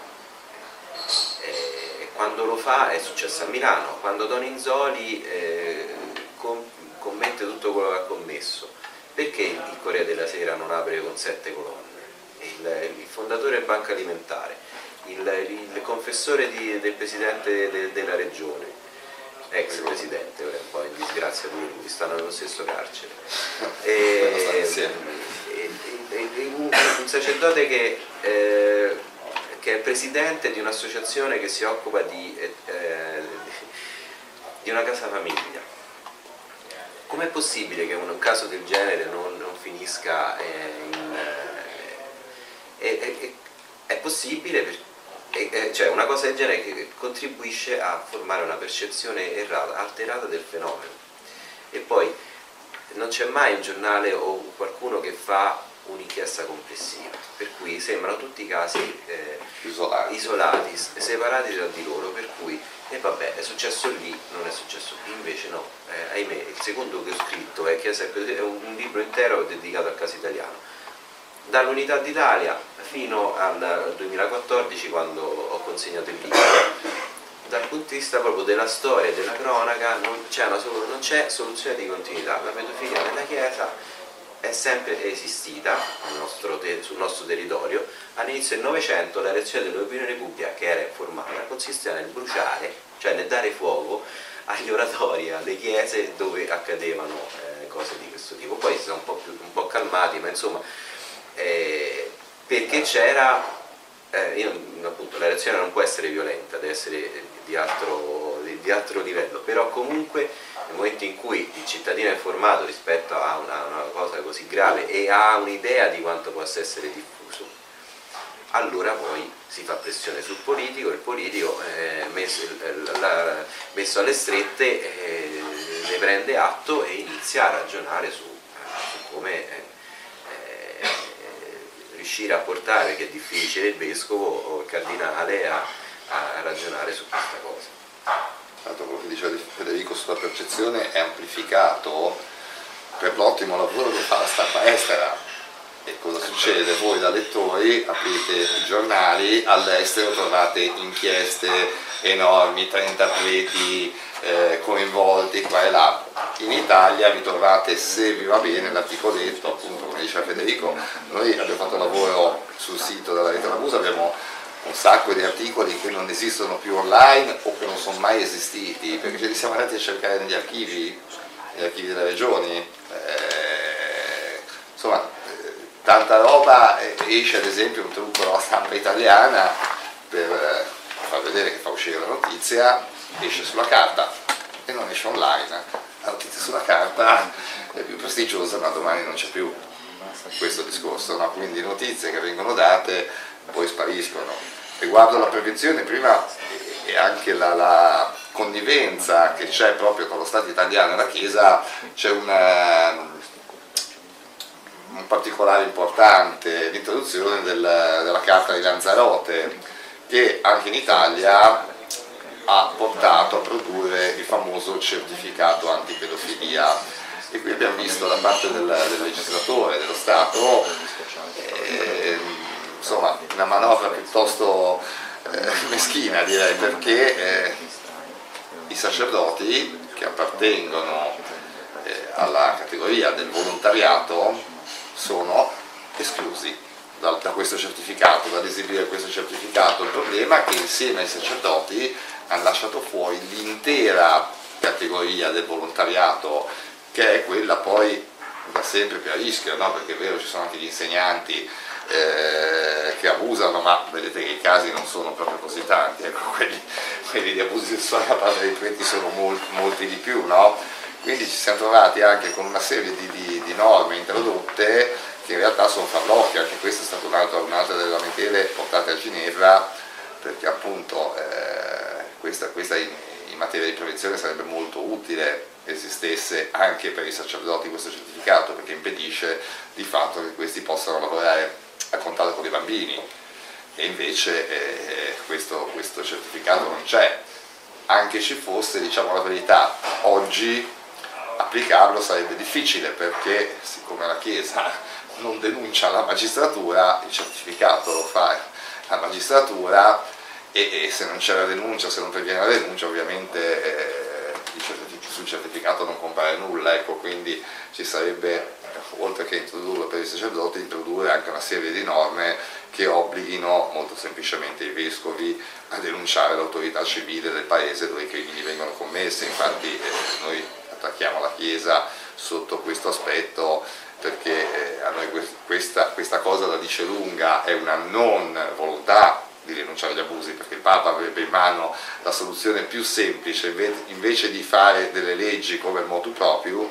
Eh, quando lo fa, è successo a Milano, quando Don Inzoli eh, com, commette tutto quello che ha commesso, perché il Corriere della Sera non apre con sette colonne? Il, il fondatore Banca Alimentare, il, il confessore di, del presidente de, della regione, ex presidente, ora è un po' in disgrazia lui, lui stanno nello stesso carcere. E, un, un, sacerdote che, eh, che, è presidente di un'associazione che si occupa di, eh, di una casa famiglia. Com'è possibile che un caso del genere non, non finisca eh, in... Eh, è possibile perché cioè una cosa del genere che contribuisce a formare una percezione errata, alterata del fenomeno. E poi non c'è mai un giornale o qualcuno che fa un'inchiesta complessiva, per cui sembrano tutti casi eh, isolati. isolati. separati tra di loro, per cui e vabbè è successo lì, non è successo qui, invece no, eh, ahimè, il secondo che ho scritto è, è un, libro intero dedicato al caso italiano dall'Unità d'Italia fino al 2014 quando ho consegnato il libro. Dal punto di vista proprio della storia e della cronaca non c'è, non c'è soluzione di continuità, la pedofilia nella Chiesa è sempre esistita nostro sul nostro territorio. All'inizio del Novecento la reazione dell'opinione pubblica che era informata consisteva nel bruciare, cioè nel dare fuoco agli oratori, alle chiese dove accadevano eh, cose di questo tipo. Poi si sono un po', più, un po calmati, ma insomma eh, perché c'era, eh, appunto la reazione non può essere violenta, deve essere di altro, di, altro livello, però comunque nel momento in cui il cittadino è informato rispetto a una, una cosa così grave e ha un'idea di quanto possa essere diffuso, allora poi si fa pressione sul politico, il politico eh, messo, la, messo, alle strette eh, ne prende atto e inizia a ragionare su, su come eh, riuscire a portare, che è difficile, il vescovo o il cardinale a, a ragionare su questa cosa. Tanto quello che diceva Federico sulla percezione è amplificato per l'ottimo lavoro che fa la stampa estera. E cosa succede? Voi da lettori aprite i giornali, all'estero trovate inchieste enormi, 30 atleti eh, coinvolti qua e là. In Italia vi trovate, se vi va bene, l'articoletto, appunto come diceva Federico, noi abbiamo fatto lavoro sul sito della Rete Lamusa, abbiamo un sacco di articoli che non esistono più online o che non sono mai esistiti, perché ce li siamo andati a cercare negli archivi, negli archivi delle regioni. Eh, insomma, eh, tanta roba, eh, esce ad esempio un trucco della stampa italiana per eh, far vedere che fa uscire la notizia, esce sulla carta e non esce online. La notizia sulla carta è più prestigiosa ma domani non c'è più questo discorso, no? quindi notizie che vengono date poi spariscono. Riguardo la prevenzione, prima e anche la, la connivenza che c'è proprio con lo Stato italiano e la Chiesa, c'è una, un particolare importante, l'introduzione del, della Carta di Lanzarote, che anche in Italia ha portato a produrre il famoso certificato antipedofilia e qui abbiamo visto da parte del, del legislatore, dello Stato, eh, insomma, una manovra piuttosto eh, meschina direi perché eh, i sacerdoti che appartengono eh, alla categoria del volontariato sono esclusi da, da questo certificato, dall'esibire questo certificato. Il problema è che insieme ai sacerdoti hanno lasciato fuori l'intera categoria del volontariato che è quella poi da sempre più a rischio, no? perché è vero ci sono anche gli insegnanti eh, che abusano, ma vedete che i casi non sono proprio così tanti, ecco, quelli, quelli di abusi sessuali da parte dei preti sono molti, molti di più, no? quindi ci siamo trovati anche con una serie di, di, di norme introdotte che in realtà sono farlocchie, anche questa è stata un'altra, un'altra delle lamentele portate a Ginevra, perché appunto eh, questa, questa in, in materia di prevenzione sarebbe molto utile esistesse anche per i sacerdoti questo certificato perché impedisce di fatto che questi possano lavorare a contatto con i bambini e invece eh, questo, questo, certificato non c'è. Anche ci fosse diciamo la verità oggi applicarlo sarebbe difficile perché siccome la Chiesa non denuncia la magistratura, il certificato lo fa la magistratura e, e se non c'è la denuncia, se non previene la denuncia ovviamente eh, sul certificato non compare nulla, ecco, quindi ci sarebbe oltre che introdurlo per i sacerdoti, introdurre anche una serie di norme che obblighino molto semplicemente i vescovi a denunciare l'autorità civile del paese dove i crimini vengono commessi, infatti eh, noi attacchiamo la Chiesa sotto questo aspetto perché eh, a noi questa, questa cosa la dice lunga, è una non volontà di rinunciare agli abusi perché il Papa avrebbe in mano la soluzione più semplice invece di fare delle leggi come motu proprio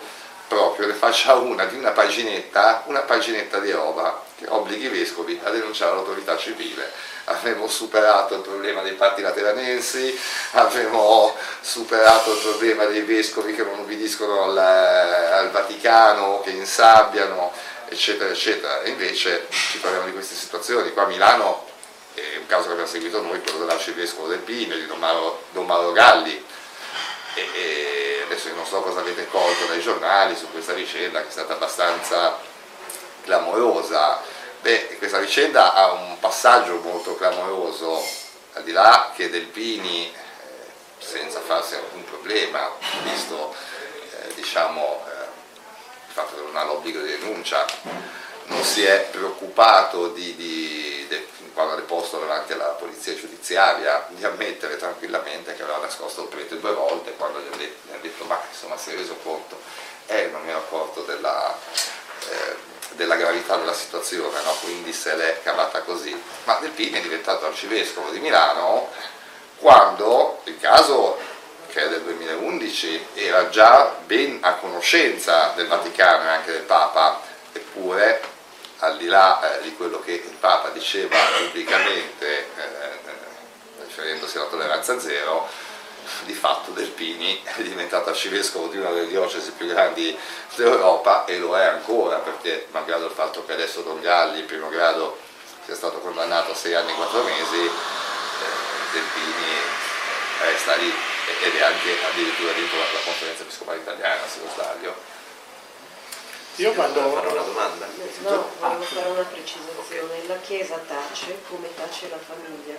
proprio ne faccia una di una paginetta, una paginetta di roba che obblighi i vescovi a denunciare l'autorità civile. Avremo superato il problema dei parti lateranensi, avremo superato il problema dei vescovi che non ubbidiscono al, al Vaticano, che insabbiano, eccetera, eccetera. E invece ci parliamo di queste situazioni. Qua a Milano è un caso che abbiamo seguito noi, quello dell'arcivescovo del Pino, di Don Mauro, Don Mauro Galli. E, e adesso non so cosa avete colto dai giornali su questa vicenda che è stata abbastanza clamorosa. Beh, questa vicenda ha un passaggio molto clamoroso, al di là che Delpini, eh, senza farsi alcun problema, visto eh, diciamo, eh, il fatto che non ha l'obbligo di denuncia, non si è preoccupato di, di, di, quando ha deposto davanti alla polizia giudiziaria di ammettere tranquillamente che aveva nascosto il prete due volte quando gli ha detto, detto ma insomma si è reso conto e non mi ero accorto della, eh, della gravità della situazione, no? quindi se l'è cavata così. Ma Delpini è diventato arcivescovo di Milano quando il caso che è del 2011 era già ben a conoscenza del Vaticano e anche del Papa, eppure al di là eh, di quello che il Papa diceva pubblicamente, eh, eh riferendosi alla tolleranza zero, di fatto Delpini è diventato arcivescovo di una delle diocesi più grandi d'Europa e lo è ancora perché malgrado il fatto che adesso Don Galli in primo grado sia stato condannato a sei anni e quattro mesi, eh, Delpini resta lì ed è anche addirittura dentro la conferenza episcopale italiana se non sbaglio. Io quando... Fare una domanda? No, volevo fare una precisazione. La Chiesa tace come tace la famiglia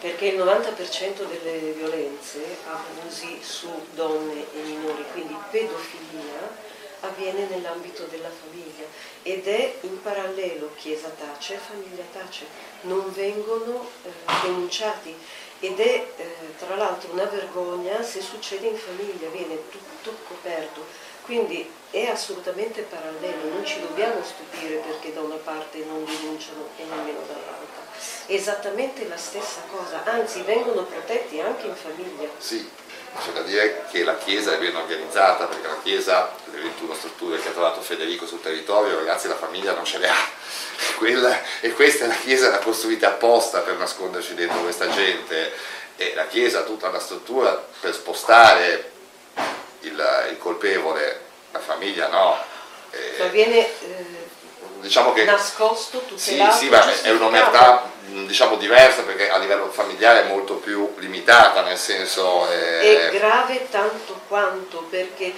perché il 90% delle violenze, abusi su donne e minori, quindi pedofilia, avviene nell'ambito della famiglia ed è in parallelo Chiesa tace, famiglia tace, non vengono eh, denunciati ed è eh, tra l'altro una vergogna se succede in famiglia, viene tutto coperto, quindi è assolutamente parallelo, non ci dobbiamo stupire perché da una parte non denunciano e nemmeno dall'altra esattamente la stessa cosa, anzi vengono protetti anche in famiglia. Sì, c'è da dire che la Chiesa è ben organizzata, perché la Chiesa, le 21 strutture che ha trovato Federico sul territorio, ragazzi la famiglia non ce le ha. Quella, e questa è la Chiesa l'ha costruita apposta per nasconderci dentro questa gente e la Chiesa ha tutta una struttura per spostare il, il colpevole, la famiglia no. Ma viene eh, diciamo che, nascosto, tutelato. Sì, sì, ma è un'omertà diciamo diversa perché a livello familiare è molto più limitata, nel senso... È, è grave tanto quanto perché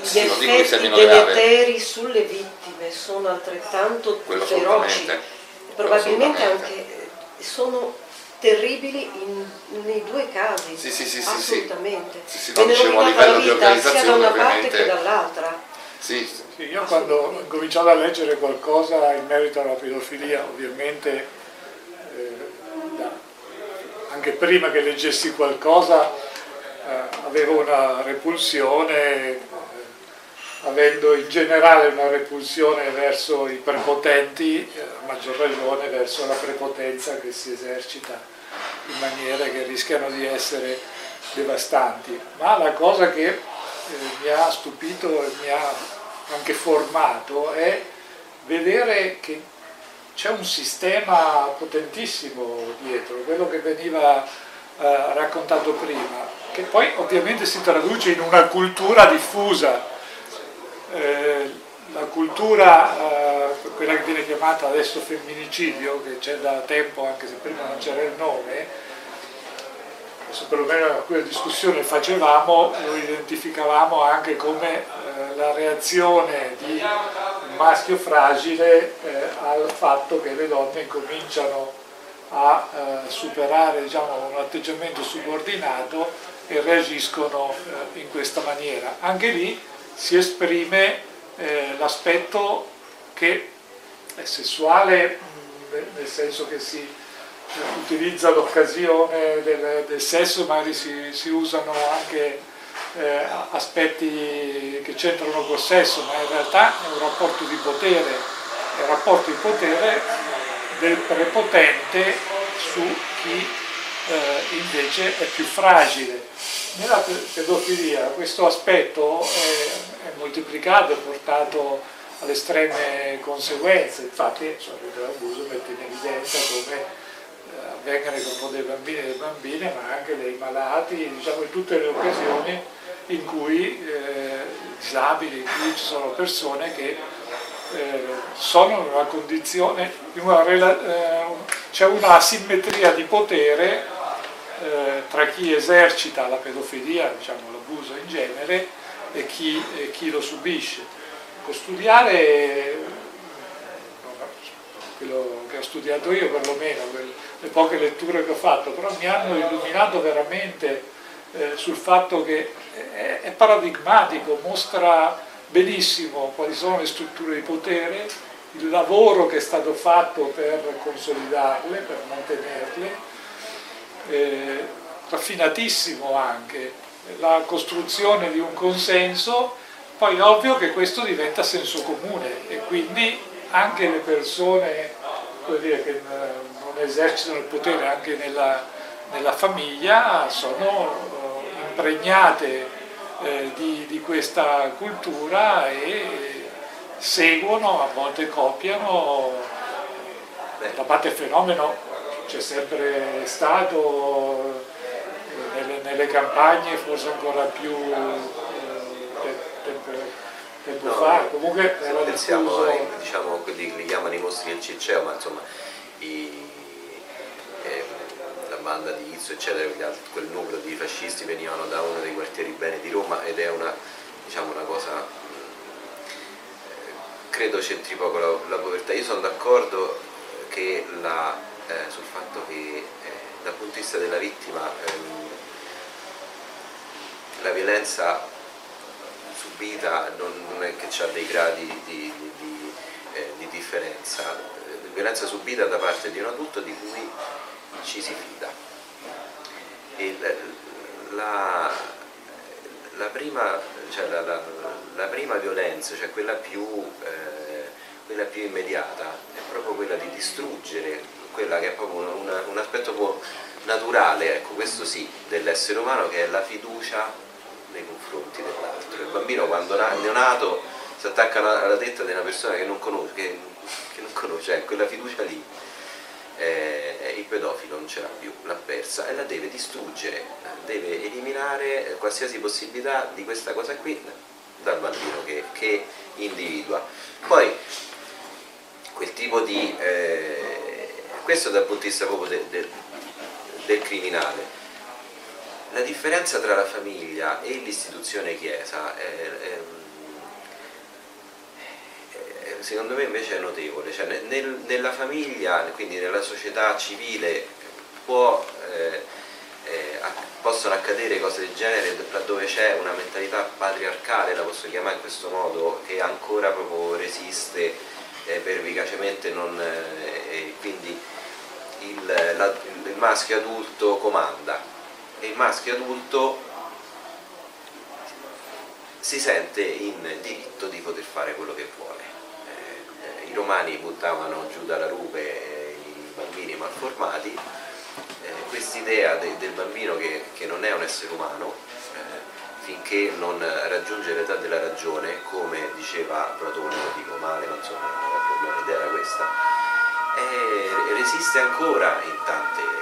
gli effetti deleteri sulle vittime sono altrettanto Quello feroci. Probabilmente anche eh, sono terribili in, nei due casi. Sì, sì, sì, assolutamente. Sì, sì, no, dicevo, a livello di organizzazione sia da una parte che dall'altra. Sì, sì, io quando ho cominciato a leggere qualcosa in merito alla pedofilia, ovviamente eh, da, anche prima che leggessi qualcosa eh, avevo una repulsione, avendo in generale una repulsione verso i prepotenti, eh, a maggior ragione verso la prepotenza che si esercita in maniere che rischiano di essere devastanti. Ma la cosa che eh, mi ha stupito e mi ha anche formato è vedere che c'è un sistema potentissimo dietro, quello che veniva eh, raccontato prima, che poi ovviamente si traduce in una cultura diffusa. Eh, la cultura, eh, quella che viene chiamata adesso femminicidio, che c'è da tempo anche se prima non c'era il nome, adesso perlomeno quella discussione facevamo, lo identificavamo anche come eh, la reazione di un maschio fragile eh, al fatto che le donne incominciano a eh, superare diciamo, un atteggiamento subordinato e reagiscono in questa maniera. Anche lì si esprime eh, l'aspetto che è sessuale nel senso che si utilizza l'occasione del, del, sesso, magari si, si usano anche eh, aspetti che c'entrano col sesso, ma in realtà è un rapporto di potere, è un rapporto di potere del prepotente su chi eh, invece è più fragile. Nella pedofilia questo aspetto è, è moltiplicato, è portato alle estreme conseguenze, infatti cioè, l'abuso mette in evidenza come eh, avvenga nei confronti dei bambini e delle bambine, ma anche dei malati, diciamo in tutte le occasioni in cui eh, disabili, in cui ci sono persone che eh, sono in una condizione, eh, c'è una asimmetria di potere eh, tra chi esercita la pedofilia, diciamo l'abuso in genere, e chi, e chi lo subisce. Studiare quello che ho studiato io perlomeno, le poche letture che ho fatto, però mi hanno illuminato veramente eh, sul fatto che è, paradigmatico, mostra benissimo quali sono le strutture di potere, il lavoro che è stato fatto per consolidarle, per mantenerle, eh, raffinatissimo anche, la costruzione di un consenso poi è ovvio che questo diventa senso comune e quindi anche le persone dire, che non esercitano il potere anche nella, nella famiglia sono eh, impregnate eh, di, di, questa cultura e seguono, a volte copiano. Da parte fenomeno c'è sempre stato eh, nelle, nelle campagne, forse ancora più tempo, tempo no, fa, comunque era pensiamo ai, diciamo, quelli che li chiamano i mostri del Circeo, ma insomma i, eh, la banda di Izzo eccetera, quel numero di fascisti venivano da uno dei quartieri bene di Roma ed è una, diciamo, una cosa eh, credo c'entri poco la, la, povertà. Io sono d'accordo che la, eh, sul fatto che eh, dal punto di vista della vittima ehm, la violenza subita non, non è che ha dei gradi di, di, di, eh, di differenza, la violenza subita da parte di un adulto di cui ci si fida. La, la, prima, cioè la, la, prima, violenza, cioè quella più, eh, quella più, immediata, è proprio quella di distruggere quella che è proprio un, un aspetto po' naturale, ecco, questo sì, dell'essere umano che è la fiducia nei confronti dell'altro. Il bambino quando è neonato si attacca alla testa di una persona che non conosce, che, che non conosce eh, quella fiducia lì. Eh, il pedofilo non ce l'ha più, l'ha persa e la deve distruggere, deve eliminare qualsiasi possibilità di questa cosa qui dal bambino che, che individua. Poi quel tipo di... Eh, questo dal punto di vista proprio del, del, del criminale, la differenza tra la famiglia e l'istituzione chiesa è, è, secondo me invece è notevole, cioè, nel, nella famiglia, quindi nella società civile può, eh, eh, possono accadere cose del genere laddove c'è una mentalità patriarcale, la posso chiamare in questo modo, che ancora proprio resiste eh, pervicacemente, non, eh, quindi il, la, il maschio adulto comanda e il maschio adulto si sente in diritto di poter fare quello che vuole. Eh, I romani buttavano giù dalla rupe i bambini malformati, eh, quest'idea de, del bambino che, che, non è un essere umano, eh, finché non raggiunge l'età della ragione, come diceva Platone, lo dico male, ma insomma la mia idea era questa, eh, resiste ancora in tante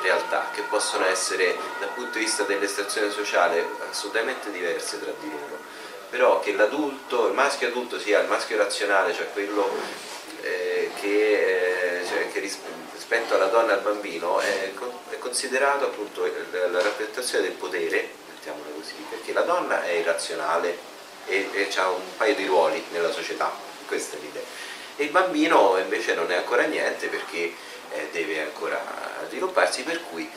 realtà che possono essere dal punto di vista dell'estrazione sociale assolutamente diverse tra di loro, però che l'adulto, il maschio adulto sia il maschio razionale, cioè quello eh, che, eh, cioè, che, rispetto alla donna e al bambino è, è considerato appunto la rappresentazione del potere, mettiamola così, perché la donna è irrazionale e, e ha un paio di ruoli nella società, questa è l'idea. E il bambino invece non è ancora niente perché eh, deve ancora svilupparsi, per cui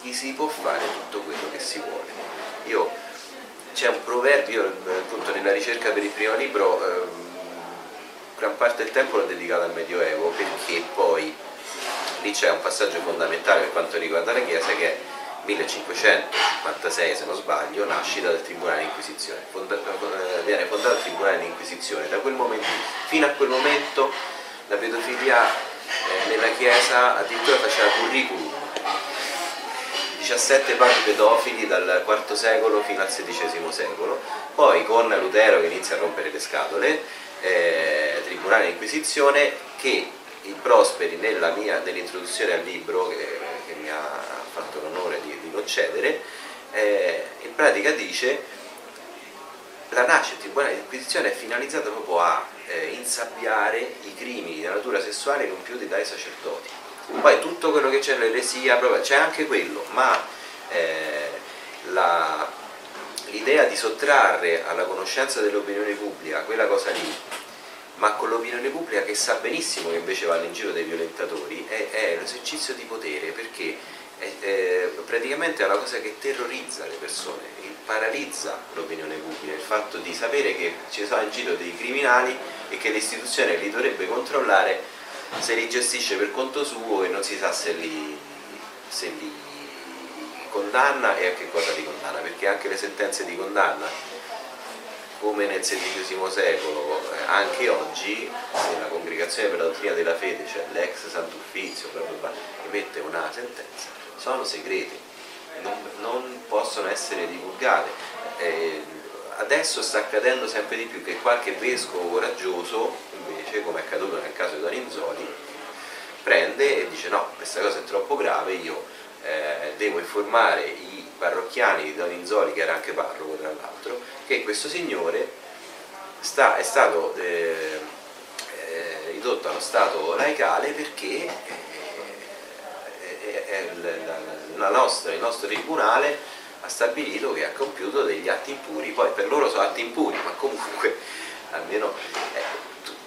gli si può fare tutto quello che si vuole. C'è un proverbio, appunto nella ricerca per il primo libro, eh, gran parte del tempo l'ho dedicato al Medioevo perché poi lì c'è un passaggio fondamentale per quanto riguarda la Chiesa che è 1556 se non sbaglio, nascita del Tribunale di Inquisizione, Fonda, eh, viene fondato il Tribunale di Inquisizione, da quel momento, fino a quel momento la pedofilia eh, nella Chiesa addirittura faceva curriculum, 17 padri pedofili dal IV secolo fino al XVI secolo, poi con Lutero che inizia a rompere le scatole, eh, Tribunale di Inquisizione che il Prosperi nell'introduzione al libro che, che, mi ha fatto l'onore di, concedere, eh, in pratica dice la nascita del Tribunale di Inquisizione è finalizzata proprio a eh, insabbiare i crimini di natura sessuale compiuti dai sacerdoti. Poi tutto quello che c'è nell'eresia, c'è anche quello, ma eh, l'idea di sottrarre alla conoscenza dell'opinione pubblica quella cosa lì ma con l'opinione pubblica che sa benissimo che invece vanno in giro dei violentatori, è, è l'esercizio di potere perché è, è, praticamente è una cosa che terrorizza le persone, paralizza l'opinione pubblica, il fatto di sapere che ci sono in giro dei criminali e che l'istituzione li dovrebbe controllare se li gestisce per conto suo e non si sa se li, se li condanna e a che cosa li condanna, perché anche le sentenze di condanna come nel XVI secolo, eh, anche oggi, se la congregazione per la dottrina della fede, cioè l'ex Sant'Uffizio, emette una sentenza, sono segrete, non, non possono essere divulgate. Eh, adesso sta accadendo sempre di più che qualche vescovo coraggioso, invece, come è accaduto nel caso di Doninzoli, prende e dice no, questa cosa è troppo grave, io eh, devo informare i parrocchiani di Doninzoli, che era anche parroco tra l'altro, che questo signore sta, è stato eh, eh, ridotto allo stato laicale perché eh, nostra, il nostro tribunale ha stabilito che ha compiuto degli atti impuri, poi per loro sono atti impuri, ma comunque almeno eh,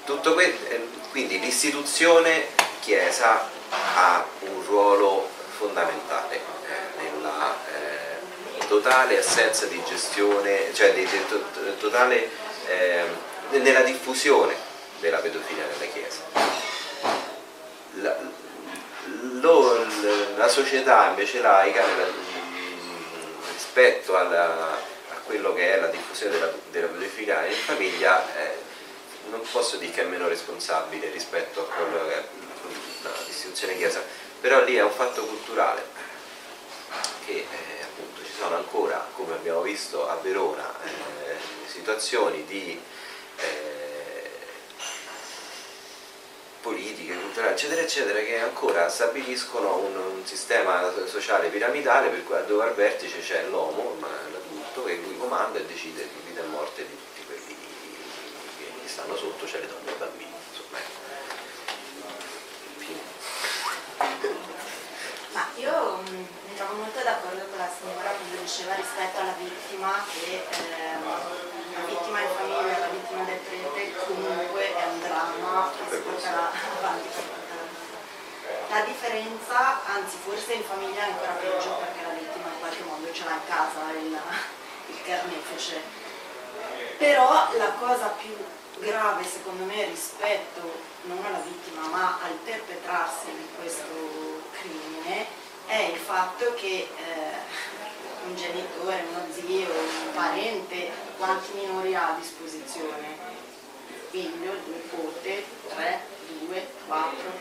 tutto questo, eh, quindi l'istituzione Chiesa ha un ruolo fondamentale eh, nella eh, totale assenza di gestione, cioè di, di, di, totale, eh, nella diffusione della pedofilia nella Chiesa. La, lo, la società invece laica rispetto alla, a quello che è la diffusione della, della pedofilia in famiglia eh, non posso dire che è meno responsabile rispetto a quello che è l'istituzione chiesa. Però lì è un fatto culturale che eh, appunto ci sono ancora, come abbiamo visto a Verona, eh, situazioni di eh, politiche, culturali, eccetera, eccetera, che ancora stabiliscono un, un sistema sociale piramidale per cui dove al vertice c'è l'uomo, l'adulto, che lui comanda e decide di vita e morte di tutti quelli che gli stanno sotto, cioè le donne e i bambini. Insomma, ecco. Ma io mm, mi trovo molto d'accordo con la signora quando diceva rispetto alla vittima che eh, la vittima in famiglia, la vittima del prete comunque è un dramma che si porterà avanti per. La differenza, anzi forse in famiglia è ancora peggio perché la vittima in qualche modo ce l'ha in casa il, il carnefice. Però la cosa più grave secondo me rispetto non alla vittima ma al perpetrarsi di questo crimine è il fatto che eh, un genitore, uno zio, un parente, quanti minori ha a disposizione? Figlio, nipote, tre, due, quattro,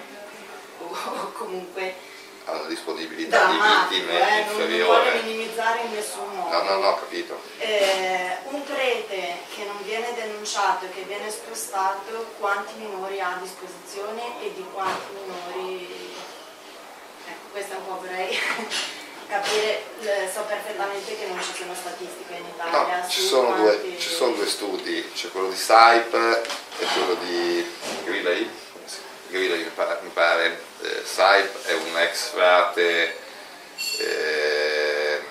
o comunque alla disponibilità di vittime eh, inferiore. Non vuole minimizzare in nessun modo. No, no, no, capito. Eh, un prete che non viene denunciato e che viene spostato, quanti minori ha a disposizione e di quanti minori... Ecco, questo è un po' vorrei capire, so perfettamente che non ci sono statistiche in Italia. No, ci sono, due, ci sono due studi, c'è quello di Saip e quello di Griley Grillo mi pare, eh, Saip è un ex frate eh,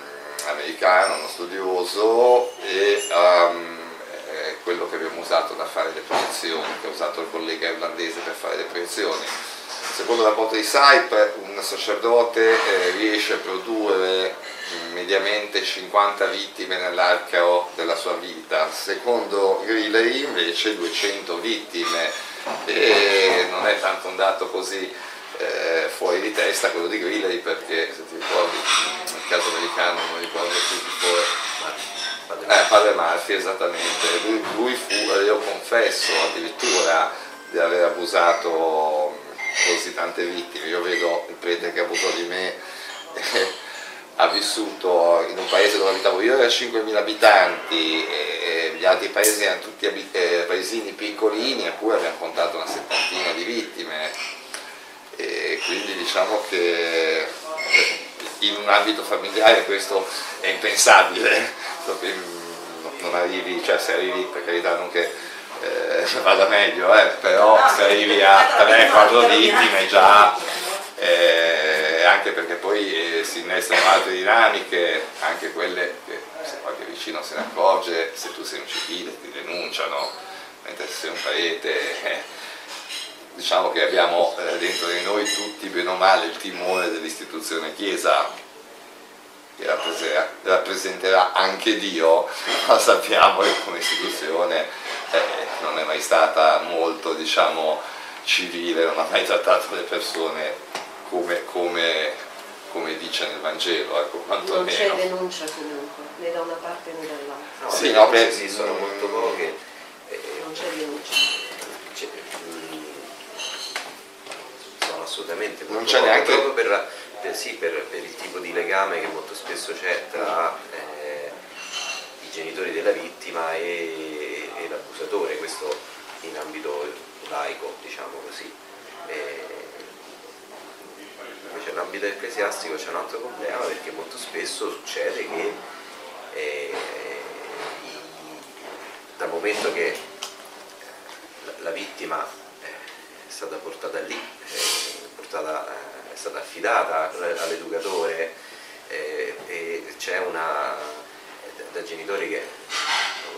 Vaticano, uno studioso e um, quello che abbiamo usato da fare le proiezioni, che ha usato il collega irlandese per fare le proiezioni. Secondo il rapporto di SAIP un sacerdote eh, riesce a produrre mediamente 50 vittime nell'arco della sua vita, secondo Griley invece 200 vittime. E non è tanto un dato così eh, fuori di testa quello di Griley perché se ti ricordi nel caso americano non ricordo più chi fu eh, padre Murphy esattamente. Lui, lui fu, io confesso addirittura di aver abusato così tante vittime io vedo il prete che abusò di me ha vissuto in un paese dove abitavo io, era 5.000 abitanti, e gli altri paesi erano tutti eh, paesini piccolini, eppure abbiamo contato una settantina di vittime. E quindi diciamo che in un ambito familiare questo è impensabile, non arrivi, cioè se arrivi per carità non che eh, vada meglio, eh, però se arrivi a 3-4 vittime già eh, anche perché poi eh, si innestano altre dinamiche, anche quelle che se qualche vicino se ne accorge, se tu sei un civile ti denunciano, mentre se sei un prete, eh, diciamo che abbiamo eh, dentro di noi tutti bene o male il timore dell'istituzione Chiesa, che rappresenterà, rappresenterà anche Dio, ma sappiamo che come istituzione eh, non è mai stata molto diciamo, civile, non ha mai trattato le persone come, come, come dice nel Vangelo, ecco, Non c'è denuncia comunque, né da una parte né dall'altra. No, sì, no, beh, sì, sono molto poche. Eh, non c'è denuncia. Mm, sono assolutamente non c'è neanche... proprio per, per, sì, per, per, il tipo di legame che molto spesso c'è tra eh, i genitori della vittima e, e l'abusatore, questo in ambito laico, diciamo così. Eh, invece nell'ambito ecclesiastico c'è un altro problema perché molto spesso succede che eh, dal momento che la, la vittima è stata portata lì, è, portata, è stata affidata all'educatore eh, e c'è una da genitori che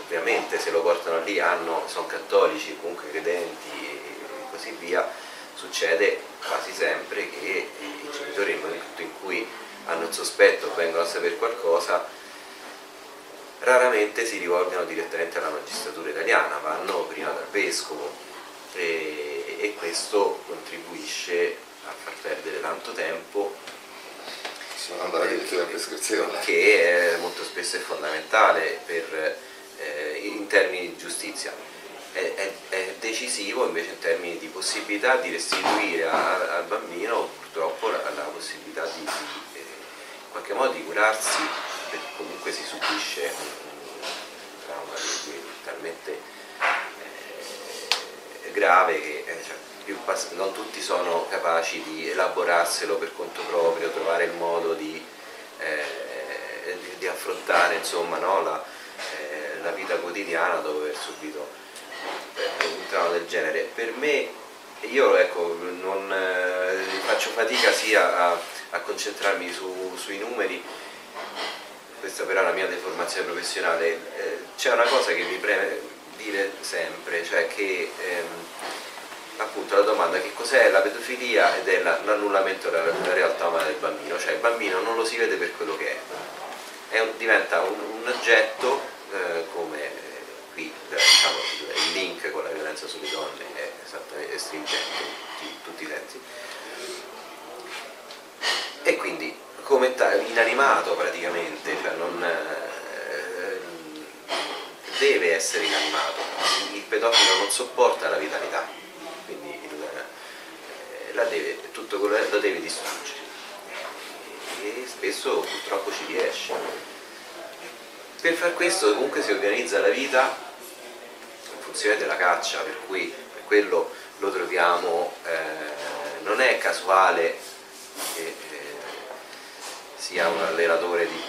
ovviamente se lo portano lì hanno, sono cattolici, comunque credenti e così via, succede quasi sempre che i genitori nel momento in cui hanno il sospetto vengono a sapere qualcosa raramente si rivolgono direttamente alla magistratura italiana, vanno prima dal vescovo. E, e questo contribuisce a far perdere tanto tempo che è, molto spesso è fondamentale per, eh, in termini di giustizia. È, è, è, decisivo invece in termini di possibilità di restituire a, al bambino purtroppo la, la possibilità di, di eh, in qualche modo di curarsi perché comunque si subisce un, un trauma talmente eh, grave che eh, cioè, non tutti sono capaci di elaborarselo per conto proprio, trovare il modo di, eh, di, affrontare insomma, no, la, eh, la, vita quotidiana dopo aver subito un trauma del genere. Per me, io ecco, non, eh, faccio fatica sia a, a concentrarmi su, sui numeri, questa però è la mia deformazione professionale, eh, c'è una cosa che mi preme dire sempre, cioè che ehm, appunto la domanda che cos'è la pedofilia ed è l'annullamento della, realtà umana del bambino, cioè il bambino non lo si vede per quello che è, è un, diventa un, un oggetto eh, come qui diciamo, il link con la violenza sulle donne è esattamente stringente in tutti, i sensi. E quindi come inanimato praticamente cioè non, eh, deve essere inanimato. Il pedofilo non sopporta la vitalità. eh, la deve, tutto quello lo deve distruggere. E spesso purtroppo ci riesce. Per far questo comunque si organizza la vita in funzione della caccia, per cui per quello lo troviamo, eh, non è casuale che eh, sia un allenatore di,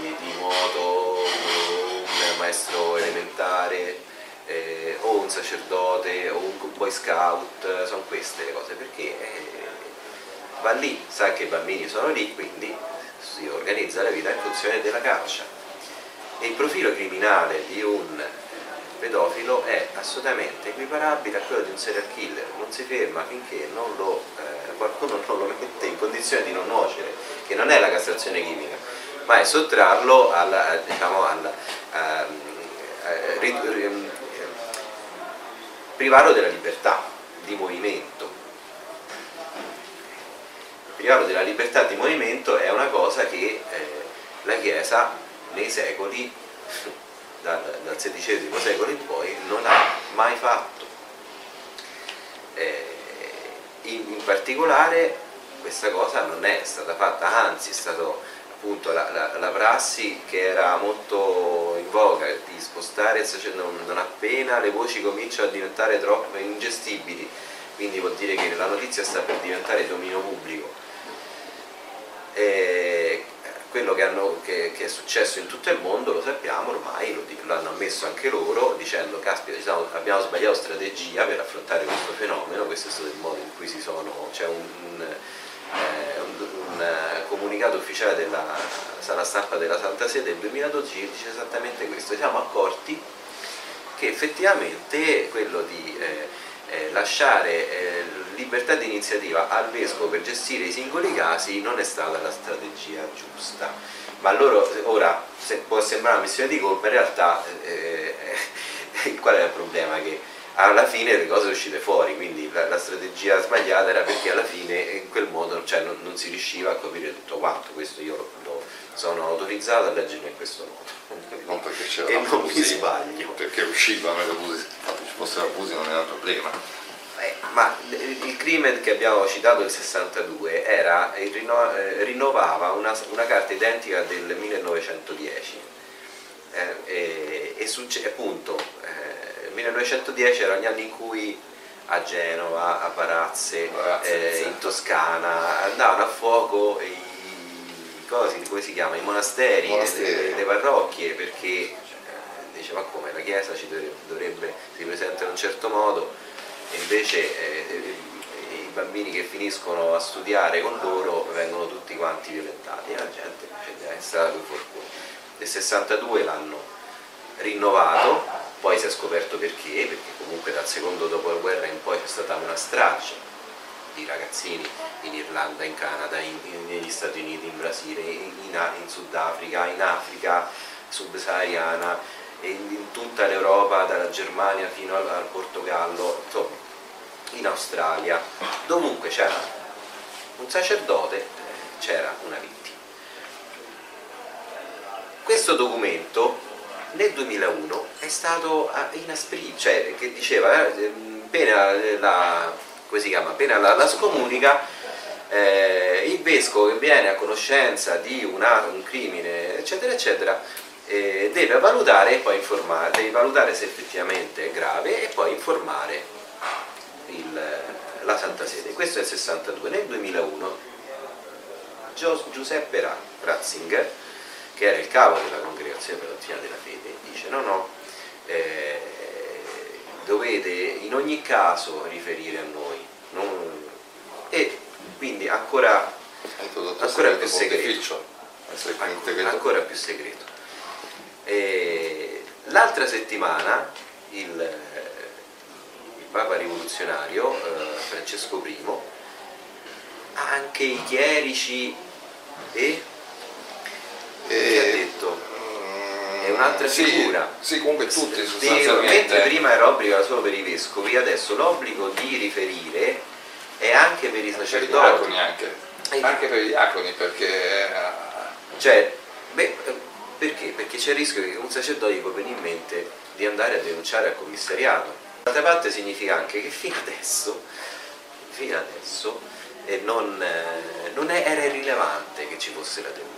di, di nuoto, un maestro elementare eh, o un sacerdote o un boy scout, sono queste le cose, perché eh, va lì, sa che i bambini sono lì, quindi si organizza la vita in funzione della caccia. E il profilo criminale di un pedofilo è assolutamente equiparabile a quello di un serial killer, non si ferma finché non lo, eh, qualcuno non lo mette in condizione di non nuocere, che non è la castrazione chimica, ma è sottrarlo alla, diciamo, alla, a, a, privarlo della libertà di movimento. Privarlo della libertà di movimento è una cosa che eh, la Chiesa nei secoli dal, dal XVI secolo in poi non ha mai fatto. Eh, in, in, particolare questa cosa non è stata fatta, anzi è stato appunto la, la, la prassi che era molto in voga di spostare non, non appena le voci cominciano a diventare troppo ingestibili, quindi vuol dire che la notizia sta per diventare dominio pubblico. Eh, quello che, hanno, che, che, è successo in tutto il mondo lo sappiamo ormai, lo, hanno ammesso anche loro dicendo caspita diciamo, abbiamo sbagliato strategia per affrontare questo fenomeno, questo è stato il modo in cui si sono, c'è un, un, un, un, eh, comunicato ufficiale della sala stampa della Santa Sede del 2012 che dice esattamente questo, siamo accorti che effettivamente quello di eh, eh, lasciare eh, libertà di iniziativa al vescovo per gestire i singoli casi non è stata la strategia giusta. Ma loro, ora, se può sembrare una missione di colpa, in realtà eh, eh qual è il problema? Che alla fine le cose sono uscite fuori, quindi la, la, strategia sbagliata era perché alla fine in quel modo cioè, non, non, si riusciva a capire tutto quanto, questo io lo, lo sono autorizzato a leggere in questo modo. Non perché c'era e non mi sbaglio. Perché uscivano gli abusi, ci fossero abusi non era un problema. Eh, ma il crimine che abbiamo citato del 62 era, rinno, eh, rinnovava una, una, carta identica del 1910 eh, e, e succe, appunto 1910 erano gli anni in cui a Genova, a Parazze, Parazze in Toscana andavano a fuoco i cosi, come si chiama, i monasteri, monasteri. Le, le, parrocchie, perché eh, dice ma come la Chiesa ci dovrebbe, dovrebbe si presenta in un certo modo e invece eh, i bambini che finiscono a studiare con loro vengono tutti quanti violentati e la gente cioè, è stata più fortuna. Nel 62 l'hanno rinnovato, poi si è scoperto perché, perché comunque dal secondo dopoguerra in poi c'è stata una strage di ragazzini in Irlanda, in Canada, in, in, negli Stati Uniti, in Brasile, in, in Sudafrica, in Africa subsahariana, in, tutta l'Europa, dalla Germania fino al, al Portogallo, insomma, in Australia, dovunque c'era un sacerdote, c'era una vittima. Questo documento nel 2001 è stato inasprito, cioè che diceva eh, pena la chiama, appena la, la scomunica, eh, il vescovo che viene a conoscenza di una, un crimine, eccetera, eccetera, eh, deve valutare e poi informare, deve valutare se effettivamente è grave e poi informare il, la Santa Sede. Questo è il 62. Nel 2001 Giuseppe Ratzinger, che era il capo della congregazione per la dottrina della fede, dice no no, eh, dovete in ogni caso riferire a noi. Non... E quindi ancora, ancora più segreto. Ancora, ancora più segreto. L'altra settimana il, il, Papa rivoluzionario eh, Francesco I, anche i chierici e, che ha detto? è un'altra sì, figura. Sì, comunque tutti sostanzialmente. Mentre prima era obbligo solo per i vescovi, adesso l'obbligo di riferire è anche per i sacerdoti. Anche. anche per i diaconi, perché... Eh, cioè, beh, perché? Perché c'è il rischio che un sacerdote può venire in mente di andare a denunciare al commissariato. D'altra parte significa anche che fino adesso, fino adesso eh, non, eh, non era irrilevante che ci fosse la denuncia.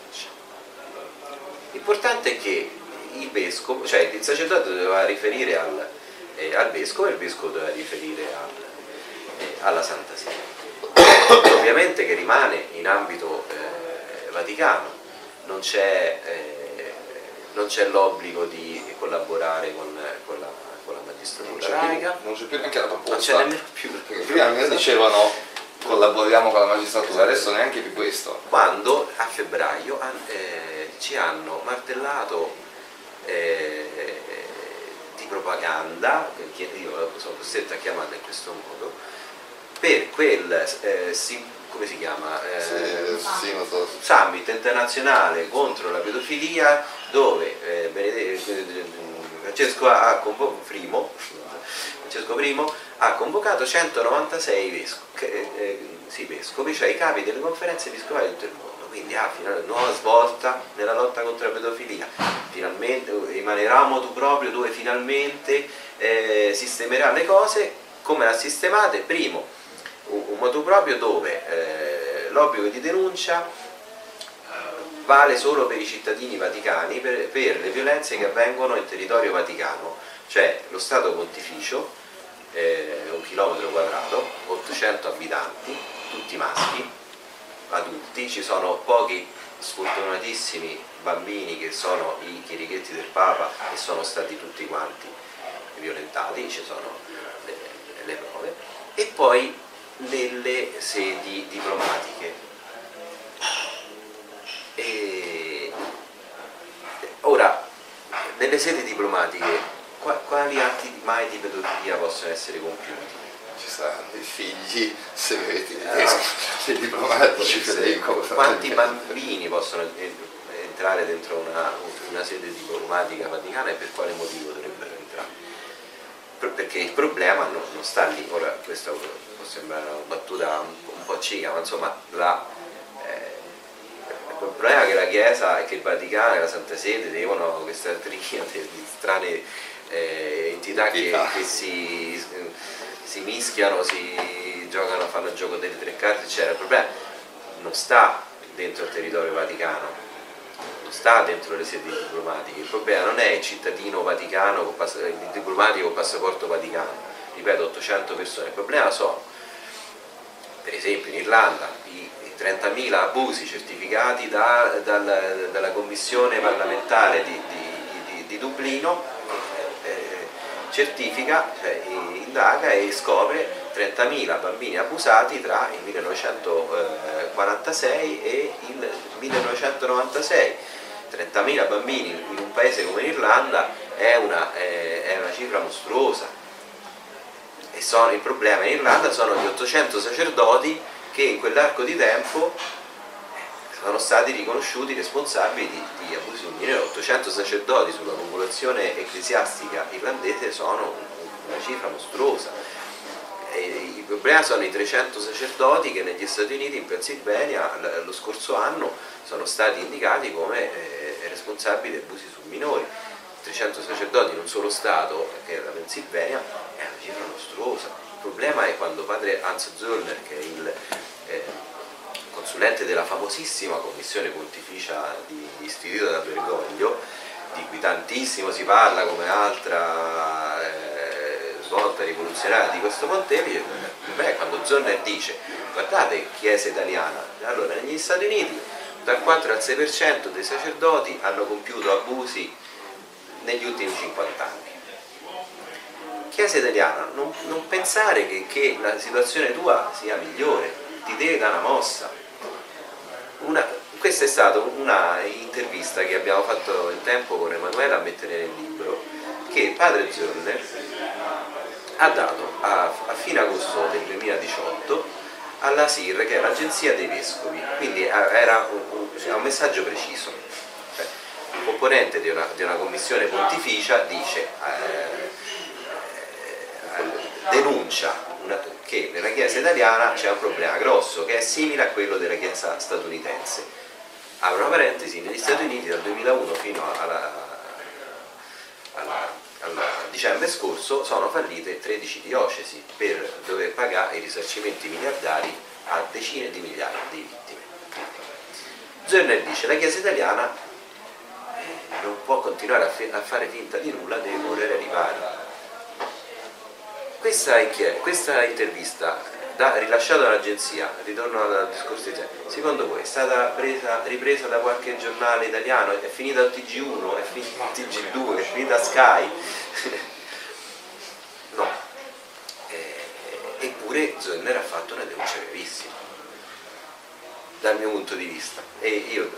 L'importante è che il vescovo, cioè il sacerdote doveva riferire al, eh, al vescovo e il vescovo doveva riferire al, eh, alla Santa Sede. Ovviamente che rimane in ambito eh, vaticano, non c'è, eh, l'obbligo di collaborare con, con, la, con la magistratura non c'è, non c'è più neanche la proposta. Non c'è nemmeno più. Perché prima dicevano collaboriamo con la magistratura, adesso neanche più questo. Quando a febbraio eh, ci hanno martellato eh, di propaganda, che io sono costretto a chiamarla in questo modo, per quel, eh, si, come si chiama? Eh, Sì, sì, so. summit internazionale contro la pedofilia dove eh, eh, Francesco ha Primo, Francesco Primo ha convocato 196 vescovi, sì, vescovi, cioè i capi delle conferenze episcopali di tutto il mondo. Quindi finalmente nuova svolta nella lotta contro la pedofilia. Finalmente emaneramo tu proprio dove finalmente eh, sistemerà le cose come le ha sistemate. Primo, un, motu proprio dove eh, l'obbligo di denuncia vale solo per i cittadini vaticani per, per le violenze che avvengono in territorio vaticano, cioè lo Stato pontificio, eh, un chilometro quadrato, 800 abitanti, tutti maschi, adulti, ci sono pochi sfortunatissimi bambini che sono i chirichetti del Papa e sono stati tutti quanti violentati, ci sono le, le prove, e poi nelle sedi diplomatiche. E ora, nelle sedi diplomatiche, qua- quali atti mai di pedofilia possono essere compiuti? Saranno i figli segreti Eh, dei, dei diplomatici, Federico. Quanti bambini possono en- entrare dentro una, una sede diplomatica vaticana e per quale motivo dovrebbero entrare? Per- Perché il problema non, non sta lì, ora questa può sembrare una battuta un po', un po' cica, ma insomma la, eh, il problema è che la Chiesa e che il Vaticano e la Santa Sede devono questa triade di strane eh, entità che, Entità. che si, si mischiano, si giocano, fanno il gioco delle tre carte, eccetera. Il problema non sta dentro il territorio vaticano, non sta dentro le sedi diplomatiche, il problema non è il cittadino vaticano, con il diplomatico con passaporto vaticano, ripeto 800 persone, il problema sono per esempio in Irlanda i i 30.000 abusi certificati da- dal- dalla commissione parlamentare di, di- di- di Dublino certifica, cioè, indaga e scopre 30.000 bambini abusati tra il 1946 e il 1996. 30.000 bambini in un paese come l'Irlanda è è una cifra mostruosa e sono, il problema in Irlanda sono gli 800 sacerdoti che in quell'arco di tempo sono stati riconosciuti responsabili di, di abusi di minore. 800 sacerdoti sulla popolazione ecclesiastica irlandese sono un- una cifra mostruosa. E il problema sono i 300 sacerdoti che negli Stati Uniti, in Pennsylvania, lo scorso anno sono stati indicati come eh, responsabili di abusi su minori. 300 sacerdoti in un solo Stato, che è la Pennsylvania, è una cifra mostruosa. Il problema è quando padre Hans Zollner, che è il eh, consulente della famosissima commissione pontificia di, istituita da Bergoglio, di cui tantissimo si parla come altra eh, svolta rivoluzionaria di questo pontefice, beh, quando Zollner dice guardate chiesa italiana, allora negli Stati Uniti dal 4 al 6% dei sacerdoti hanno compiuto abusi negli ultimi 50 anni. Chiesa italiana, non, non pensare che, che la situazione tua sia migliore, ti deve dare una mossa. Una- questa è stata una intervista che abbiamo fatto in tempo con Emanuele a mettere nel libro, che padre Zorner ha dato a, a fine agosto del 2018 alla SIR, che è l'agenzia dei vescovi, quindi eh, era un, un- un messaggio preciso. Cioè, un componente di una, di una commissione pontificia dice eh, eh, denuncia una- che nella Chiesa italiana c'è un problema grosso che è simile a quello della Chiesa statunitense. Apro una parentesi, negli Stati Uniti dal 2001 fino al dicembre scorso sono fallite 13 diocesi per dover pagare i risarcimenti miliardari a decine di migliaia di vittime. Zerner dice la Chiesa italiana non può continuare a, a fare finta di nulla, deve correre ai ripari. Questa, questa intervista da- rilasciata dall'agenzia, ritorno al discorso di sempre, secondo voi è stata presa- ripresa da qualche giornale italiano? È finita al TG1? È finita al TG2? È finita a Sky? no. Eh, eppure Zonner ha fatto una denuncia gravissima, dal mio punto di vista. E io,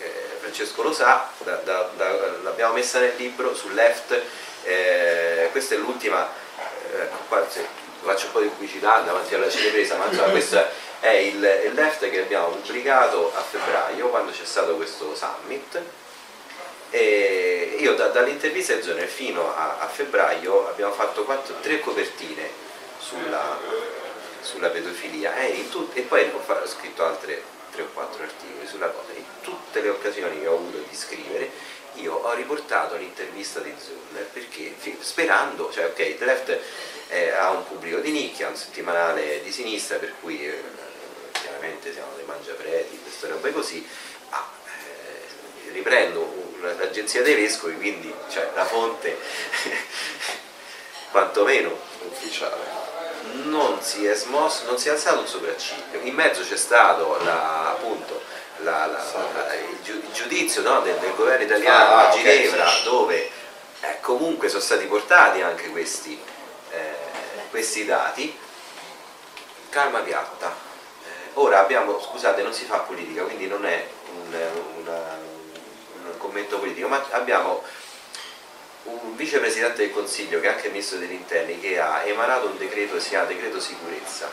eh, Francesco lo sa, l'abbiamo messa nel libro sul left, eh, questa è l'ultima, eh, qua, se, faccio un po' di pubblicità davanti alla cinepresa, ma insomma questo è il, il left che abbiamo pubblicato a febbraio, quando c'è stato questo summit, e io da, dall'intervista di Zonner fino a, a, febbraio abbiamo fatto quattro, tre copertine sulla, sulla pedofilia e, tut, e, poi ho, scritto altre tre o quattro articoli sulla cosa. In tutte le occasioni che ho avuto di scrivere io ho riportato l'intervista di Zonner perché sperando, cioè ok, The Left eh, ha un pubblico di nicchia, un settimanale di sinistra per cui eh, chiaramente siamo dei mangiapreti, queste robe così, ma eh, riprendo l'agenzia dei vescovi, quindi cioè, la fonte quantomeno ufficiale. Non si è smosso, non si è alzato un sopracciglio. In mezzo c'è stato la, appunto la, la, il giudizio no, del, del, governo italiano ah, a Ginevra okay. dove eh, comunque sono stati portati anche questi, eh, questi dati. Calma piatta. Eh, ora abbiamo, scusate, non si fa politica, quindi non è un, una, commento politico, ma abbiamo un vicepresidente del Consiglio che è anche ministro degli interni che ha emanato un decreto si chiama decreto sicurezza.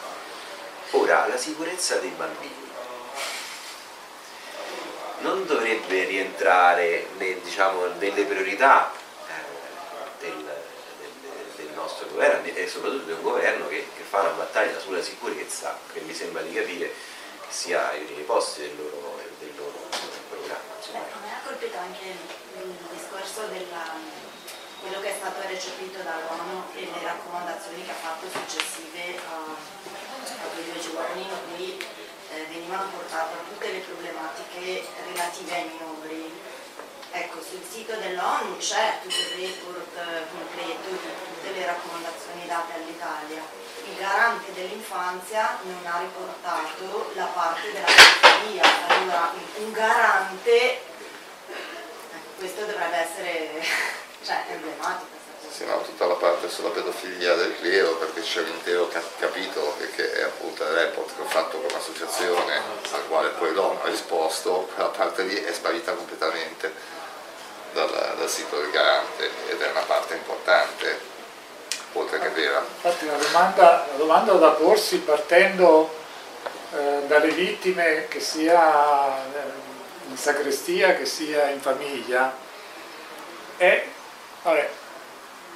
Ora, la sicurezza dei bambini non dovrebbe rientrare nel, diciamo, nelle priorità eh, del, del, nostro governo e soprattutto di un governo che, che, fa una battaglia sulla sicurezza che mi sembra di capire che sia ai primi posti del loro, del loro programma. Insomma colpito anche il discorso di quello che è stato recepito dall'ONU e le raccomandazioni che ha fatto successive a, a quei due giorni in eh, venivano portate tutte le problematiche relative ai minori. Ecco, sul sito dell'ONU c'è tutto il report eh, completo di tutte le raccomandazioni date all'Italia. Il garante dell'infanzia non ha riportato la parte della pedofilia, allora un garante questo dovrebbe essere cioè, emblematico. No, tutta la parte sulla pedofilia del cliero perché c'è un intero capitolo che, è appunto il report che ho fatto con l'associazione al quale poi l'ONU ha risposto, quella parte lì è sparita completamente dal, dal sito del garante ed è una parte importante, oltre che vera. Infatti la domanda, la domanda da porsi partendo eh, dalle vittime che sia eh, in sacrestia che sia in famiglia è vabbè,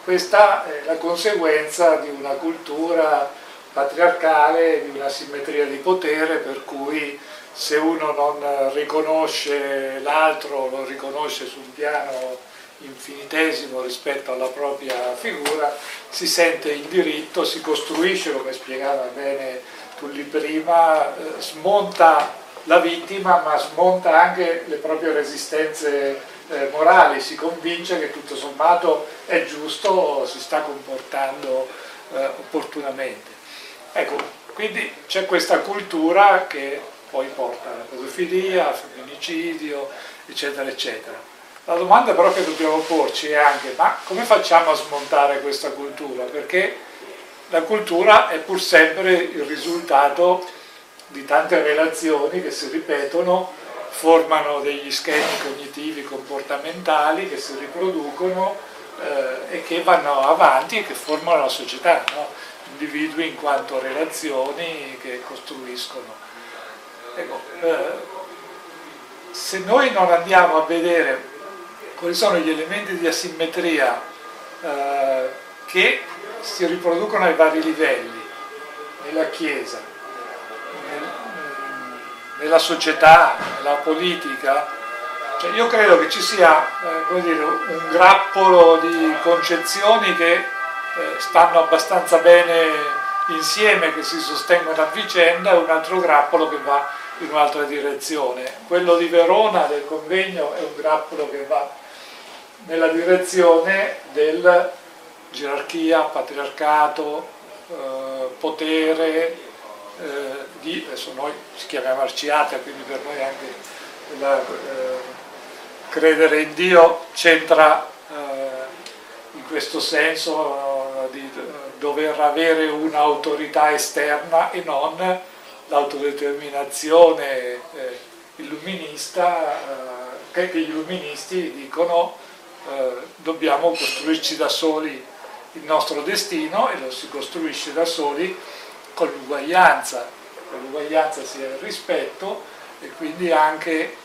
questa è la conseguenza di una cultura patriarcale, di una simmetria di potere per cui se uno non riconosce l'altro, lo riconosce su un piano infinitesimo rispetto alla propria figura, si sente in diritto, si costruisce, come spiegava bene Tulli prima, eh, smonta la vittima ma smonta anche le proprie resistenze eh, morali, si convince che tutto sommato è giusto, si sta comportando eh, opportunamente. Ecco, quindi c'è questa cultura che poi porta alla pedofilia, al femminicidio, eccetera, eccetera. La domanda però che dobbiamo porci è anche ma come facciamo a smontare questa cultura? Perché la cultura è pur sempre il risultato di tante relazioni che si ripetono, formano degli schemi cognitivi comportamentali che si riproducono eh, e che vanno avanti e che formano la società, no? individui in quanto relazioni che costruiscono. Ecco, eh, se noi non andiamo a vedere quali sono gli elementi di asimmetria eh, che si riproducono ai vari livelli, nella Chiesa, nella società, nella politica, cioè io credo che ci sia eh, dire, un grappolo di concezioni che eh, stanno abbastanza bene insieme, che si sostengono a vicenda, e un altro grappolo che va in un'altra direzione. Quello di Verona del convegno è un grappolo che va nella direzione del gerarchia, patriarcato, eh, potere, eh, di, adesso noi ci chiamiamo Arciata, quindi per noi anche la, eh, credere in Dio c'entra eh, in questo senso di dover avere un'autorità esterna e non l'autodeterminazione eh, illuminista eh, che, gli illuministi dicono eh, dobbiamo costruirci da soli il nostro destino e lo si costruisce da soli con l'uguaglianza, con l'uguaglianza sia il rispetto e quindi anche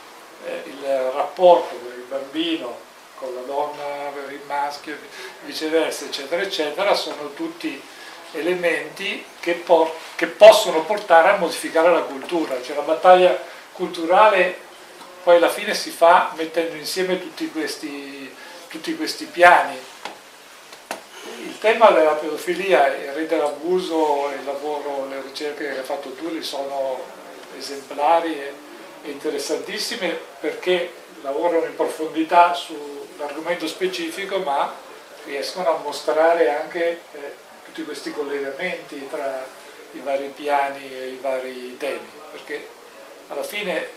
eh, il rapporto con il bambino, con la donna, per il maschio, viceversa, eccetera, eccetera, sono tutti elementi che, por che possono portare a modificare la cultura, cioè la battaglia culturale poi alla fine si fa mettendo insieme tutti questi, tutti questi piani. Il tema della pedofilia, il re dell'abuso, il lavoro, le ricerche che ha fatto Tulli sono esemplari e interessantissime perché lavorano in profondità sull'argomento specifico ma riescono a mostrare anche eh, tutti questi collegamenti tra i vari piani e i vari temi perché alla fine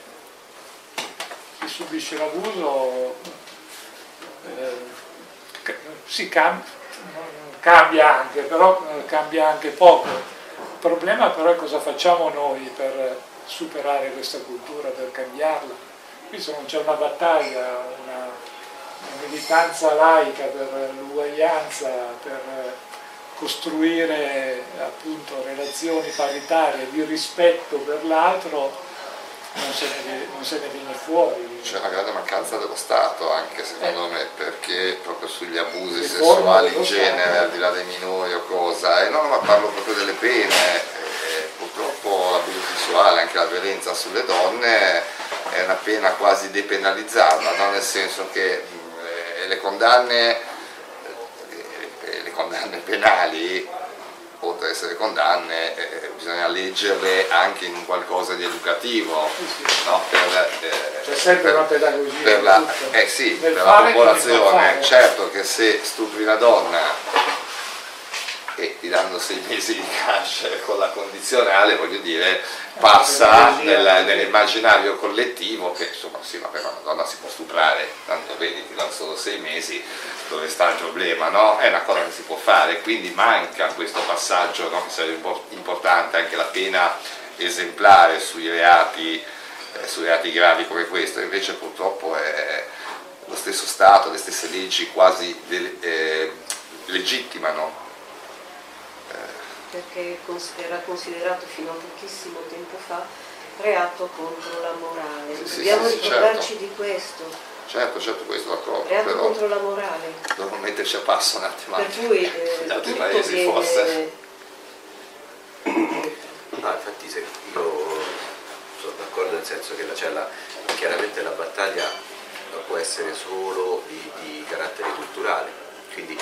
chi subisce l'abuso eh, si cambia, cambia anche però eh, cambia anche poco il problema però è cosa facciamo noi per superare questa cultura, per cambiarla. Qui non c'è una battaglia, una, una militanza laica per l'uguaglianza, per costruire appunto relazioni paritarie di rispetto per l'altro, non se, ne, non se ne viene fuori. C'è una grande mancanza dello Stato anche secondo eh. me, perché proprio sugli abusi sessuali in genere, al di là dei minori o cosa, e no, ma parlo proprio delle pene, purtroppo l'abuso sessuale, anche la violenza sulle donne è una pena quasi depenalizzata, no? nel senso che eh, le, condanne, eh, le condanne penali oltre ad essere condanne, eh, bisogna leggerle anche in qualcosa di educativo, no? per, eh, C'è sempre per, una pedagogia. Per la, eh sì, per la popolazione, certo che se stupri una donna e ti danno sei mesi di cash con la condizionale, voglio dire, passa nel, nell'immaginario collettivo che insomma sì, ma però una donna si può stuprare, tanto vedi, ti danno solo sei mesi, dove sta il problema, no? È una cosa che si può fare, quindi manca questo passaggio no? che sarebbe importante, anche la pena esemplare sui reati, eh, sui reati gravi come questo, invece purtroppo è lo stesso Stato, le stesse leggi quasi eh, legittimano perché era considerato fino a pochissimo tempo fa reato contro la morale. Sì, Dobbiamo sì, ricordarci certo. di questo. Certo, certo, questo d'accordo. Reato però contro la morale. Dobbiamo metterci a passo un attimo. Per cui eh, gli altri paesi viene... forse. Ah, infatti se io sono d'accordo nel senso che la, cioè la, chiaramente la battaglia può essere solo di, di carattere culturale, quindi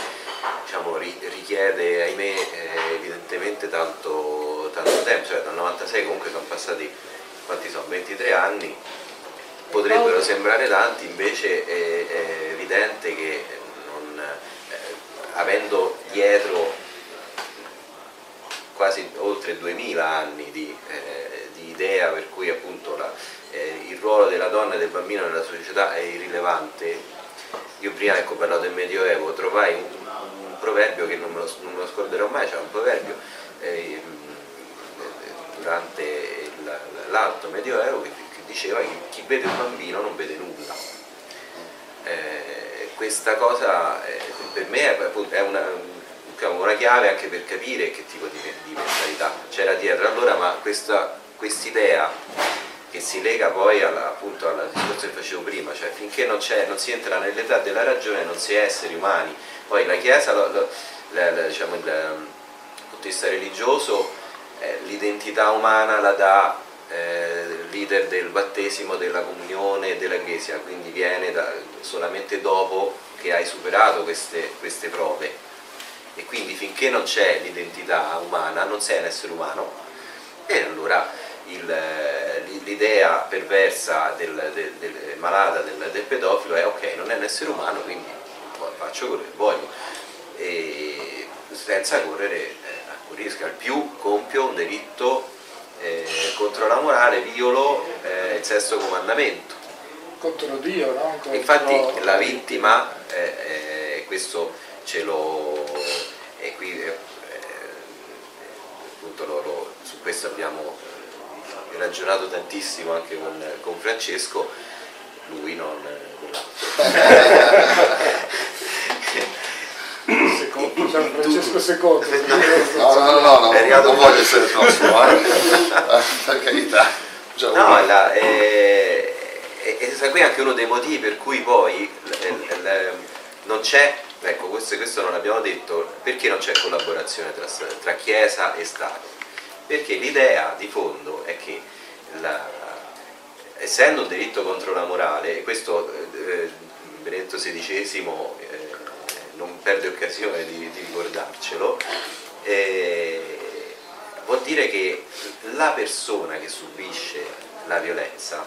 diciamo, richiede, ahimè, eh, evidentemente tanto, tanto, tempo, cioè dal 96 comunque sono passati, quanti sono, 23 anni, potrebbero sembrare tanti, invece è, è evidente che non, eh, avendo dietro quasi oltre 2000 anni di, eh, di idea per cui appunto la, eh, il ruolo della donna e del bambino nella società è irrilevante, io prima ecco, ho parlato del Medioevo, trovai un, un proverbio che non me, lo, non me, lo, scorderò mai, c'è un proverbio eh, durante l'alto Medioevo che, che, diceva che chi vede un bambino non vede nulla. Eh, questa cosa eh, per me è, è una, diciamo, una, chiave anche per capire che tipo di, di mentalità c'era dietro. Allora, ma questa idea che si lega poi alla, appunto al discorso che facevo prima, cioè finché non, non si entra nell'età della ragione non si è esseri umani. Poi la Chiesa, lo, lo, la, la, diciamo, il, punto di vista religioso, eh, l'identità umana la dà eh, il leader del battesimo, della comunione della Chiesa, quindi viene da, solamente dopo che hai superato queste, queste prove. E quindi finché non c'è l'identità umana non sei un essere umano e allora l'idea perversa del, del, del malata, del, del, pedofilo è ok, non è un essere umano, quindi faccio quello che voglio, e senza correre eh, a rischio, al più compio un delitto eh, contro la morale, violo eh, il sesto comandamento. Contro Dio, no? Contro... Infatti la vittima, eh, eh, questo ce lo... e qui eh, appunto loro, su questo abbiamo eh, ragionato tantissimo anche con, con Francesco, lui non Secondo, cioè Francesco II. No, no, no, no, È arrivato non voglio essere il prossimo, eh. per carità. Già No, la- eh, e, e sta qui anche uno dei motivi per cui poi l- l- l- non c'è, ecco questo, questo non l'abbiamo detto, perché non c'è collaborazione tra, tra Chiesa e Stato? Perché l'idea di fondo è che la- essendo un delitto contro la morale, e questo eh, Benedetto XVI eh, non perde occasione di, di ricordarcelo, eh, vuol dire che la persona che subisce la violenza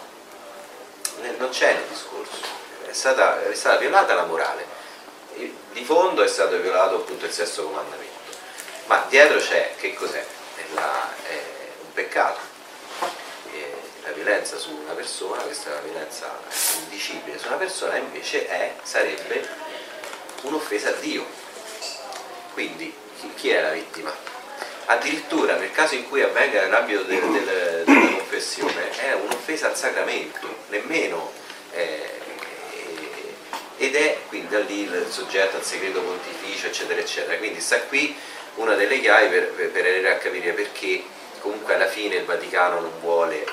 eh, non c'è nel discorso, è stata, è stata violata la morale, di fondo è stato violato appunto il sesto comandamento, ma dietro c'è che cos'è? La- è un peccato, Eh, la violenza su una persona, questa è una violenza indicibile su una persona invece è, sarebbe un'offesa a Dio. Quindi chi, è la vittima? Addirittura nel caso in cui avvenga nell'ambito del- del- della confessione è un'offesa al sacramento, nemmeno eh, ed è quindi da lì il soggetto al segreto pontificio eccetera eccetera. Quindi sta qui una delle chiavi per, per, arrivare a capire perché comunque alla fine il Vaticano non vuole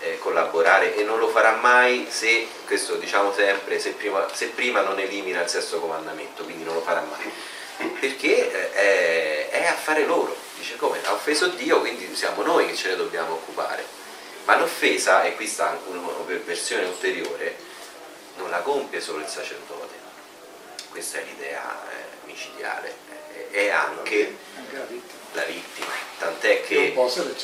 eh, collaborare e non lo farà mai se, questo diciamo sempre, se prima, se prima non elimina il sesto comandamento, quindi non lo farà mai. Perché eh, è, è affare loro, dice come? Ha offeso Dio, quindi siamo noi che ce ne dobbiamo occupare. Ma l'offesa, e qui sta una versione ulteriore, non la compie solo il sacerdote. Questa è l'idea eh, micidiale, è anche Anche la vittima. la vittima, tant'è Che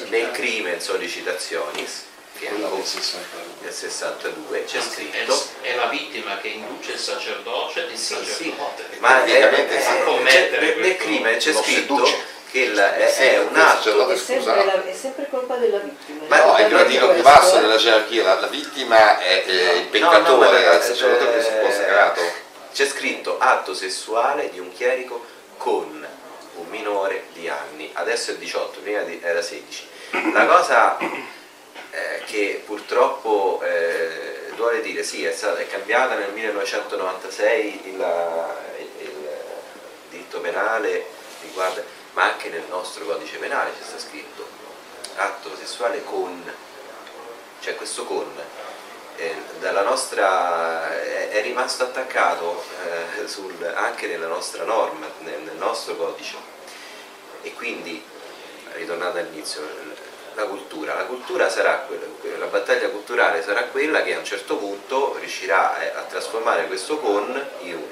nel crimen solicitationis, è ancora del 62. del 62, c'è Anzi, scritto è, è la vittima che induce il sacerdoce il Sì, sì. sacerdote. ma è, è-. A commettere nel, crimine c'è scritto seduce. che il- è, è un questo atto ce l'ho È sempre, la- è sempre colpa della vittima. Ma- No, è il gradino più basso eh? della gerarchia, la, la vittima è eh, il No, peccatore, no, è il sacerdote si è eh, consacrato. C'è scritto atto sessuale di un chierico con un minore di anni, adesso è 18, prima era 16. La cosa eh, che purtroppo eh, duole dire, sì, è, stata, è cambiata nel 1996 il, il- il diritto penale, riguarda, ma anche nel nostro codice penale c'è scritto atto sessuale con, cioè questo con dalla nostra, è, è rimasto attaccato eh, sul- anche nella nostra norma, nel, nel nostro codice. E quindi, ritornando all'inizio, la cultura, la cultura sarà quella, la battaglia culturale sarà quella che a un certo punto riuscirà eh, a trasformare questo con in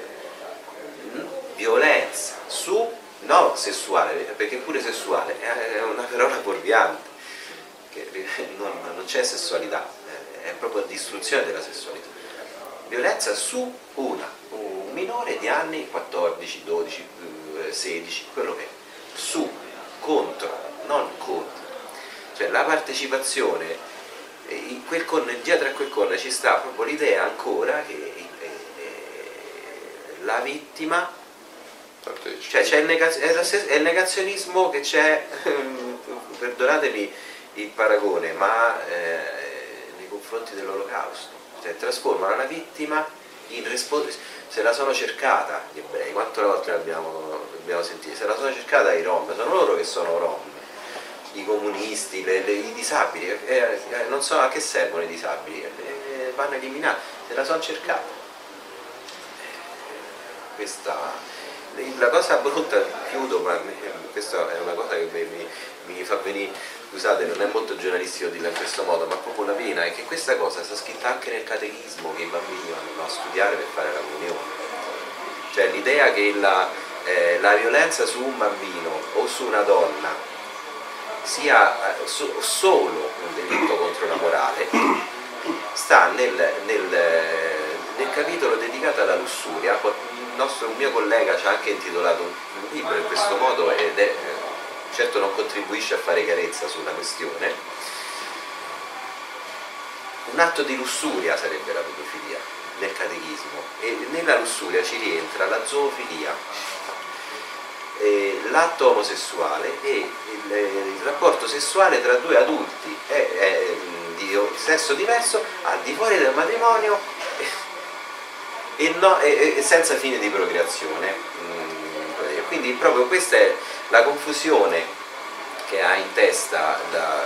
violenza su, no sessuale, perché pure sessuale è una parola fuorviante, non, non c'è sessualità, è proprio distruzione della sessualità. Violenza su una, un minore di anni 14, 12, eh, 16, quello che è, su, contro, non contro. Cioè la partecipazione, eh, in quel con, dietro a quel con ci sta proprio l'idea ancora che eh, eh, la vittima cioè c'è il, negaz- è è il negazionismo che c'è, perdonatemi il paragone, ma eh, confronti dell'olocausto, cioè trasformano la vittima in responsabile, se la sono cercata gli ebrei, quante volte l'abbiamo, sentito, se la sono cercata i rom, sono loro che sono rom, i comunisti, le- le- i disabili, eh, eh, non so a che servono i disabili, eh, vanno eliminati, se la sono cercata. Eh, Questa la cosa brutta, chiudo, ma questa è una cosa che mi- mi fa venire, scusate, non è molto giornalistico dirla in questo modo, ma proprio la pena è che questa cosa sta scritta anche nel catechismo che i bambini vanno a studiare per fare la comunione. Cioè l'idea che la, eh, la violenza su un bambino o su una donna sia eh, so- solo un delitto contro la morale sta nel, nel, eh, nel capitolo dedicato alla lussuria. Il nostro, un mio collega ci ha anche intitolato un, un libro in questo modo ed è, eh, certo non contribuisce a fare chiarezza sulla questione. Un atto di lussuria sarebbe la pedofilia nel catechismo e nella lussuria ci rientra la zoofilia. eh, l'atto omosessuale e il, il, rapporto sessuale tra due adulti è, è, di sesso diverso al di fuori del matrimonio e, no, e, e senza fine di procreazione. Mm, quindi proprio questa è la confusione che ha in testa, da,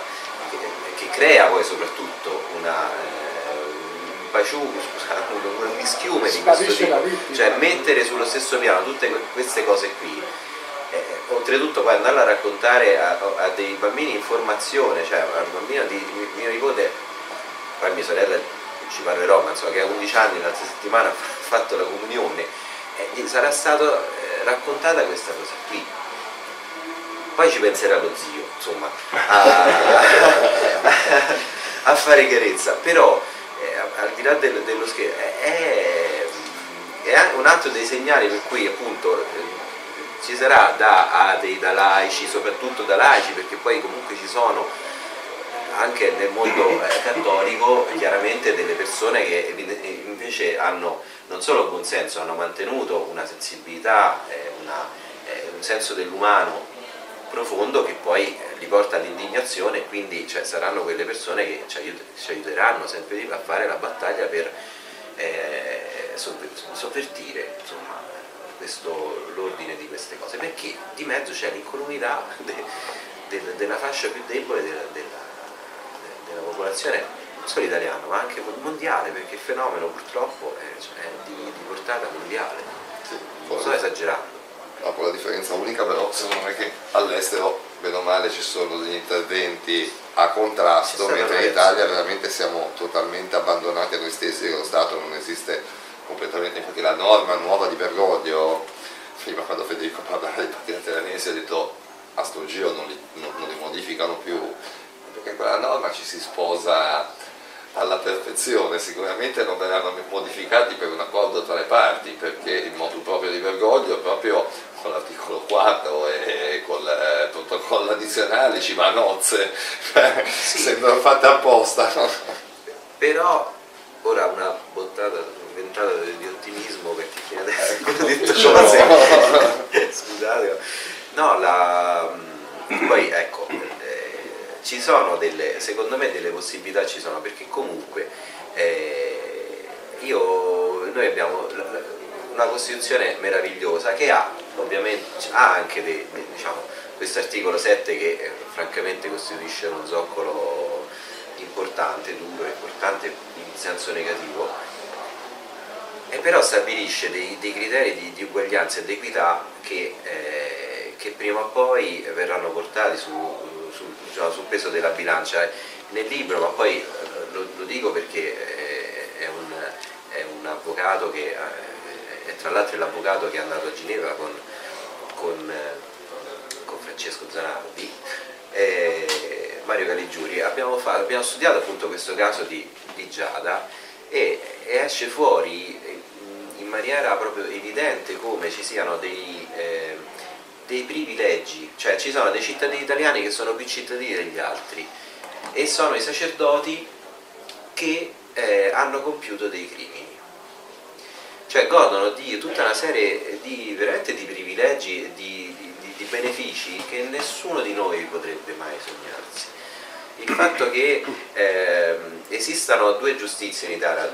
che, che, crea poi soprattutto una, eh, un paciù, un, un mischiume di questo tipo, cioè mettere sullo stesso piano tutte queste cose qui eh, oltretutto poi andarla a raccontare a, a, dei bambini in formazione, cioè al bambino di mio nipote, poi mia sorella ci parlerò, ma insomma che a 11 anni l'altra settimana ha fatto la comunione, eh, gli sarà stata eh, raccontata questa cosa qui. Poi ci penserà lo zio, insomma, a, a fare chiarezza, però eh, al di là del, dello scherzo è, è, un altro dei segnali per cui appunto ci sarà da, a dei, da laici, soprattutto da laici, perché poi comunque ci sono anche nel mondo eh, cattolico chiaramente delle persone che invece hanno non solo buon senso, hanno mantenuto una sensibilità, eh, una, eh, un senso dell'umano profondo che poi li porta all'indignazione e quindi cioè, saranno quelle persone che ci, aiut ci, aiuteranno sempre di più a fare la battaglia per eh, sovvertire l'ordine di queste cose, perché di mezzo c'è l'incolumità de, de, della fascia più debole della, della, della, popolazione, non solo italiana, ma anche mondiale, perché il fenomeno purtroppo è, cioè, è di, di, portata mondiale. Sì, non sto esagerando. No, con la differenza unica però secondo me che all'estero, bene o male, ci sono degli interventi a contrasto, mentre in Italia veramente siamo totalmente abbandonati a noi stessi, lo Stato non esiste completamente, infatti la norma nuova di Bergoglio, prima quando Federico parlava dei partiti teranesi ha detto a sto giro non li, non, non li modificano più, perché quella norma ci si sposa alla perfezione, sicuramente non verranno modificati per un accordo tra le parti, perché il modo proprio di Bergoglio proprio con l'articolo 4 e con il protocollo addizionale ci va a nozze, sì. sembrano fatte apposta. No? Però ora una bottata ventata di ottimismo perché fino adesso ecco, ho detto cose scusate no la, poi ecco eh, ci sono delle secondo me delle possibilità ci sono perché comunque eh, io, noi abbiamo una Costituzione meravigliosa che ha ha anche diciamo, questo articolo 7 che eh, francamente costituisce uno zoccolo importante, duro, importante in senso negativo e però stabilisce dei, dei criteri di, di, uguaglianza ed equità che, eh, che, prima o poi verranno portati su, diciamo, sul peso della bilancia. Nel libro, ma poi eh, lo, lo dico perché eh, è un, è, un, avvocato che, eh, è tra l'altro l'avvocato che è andato a Ginevra con, con, con Francesco Zanardi, Mario Caligiuri, abbiamo, fatto, abbiamo, studiato appunto questo caso di, di Giada e, e esce fuori in maniera proprio evidente come ci siano dei, eh, dei privilegi, cioè ci sono dei cittadini italiani che sono più cittadini degli altri e sono i sacerdoti che eh, hanno compiuto dei crimini. Cioè godono di tutta una serie di, veramente di privilegi e di, di, di benefici che nessuno di noi potrebbe mai sognarsi il fatto che eh, esistano due giustizie in Italia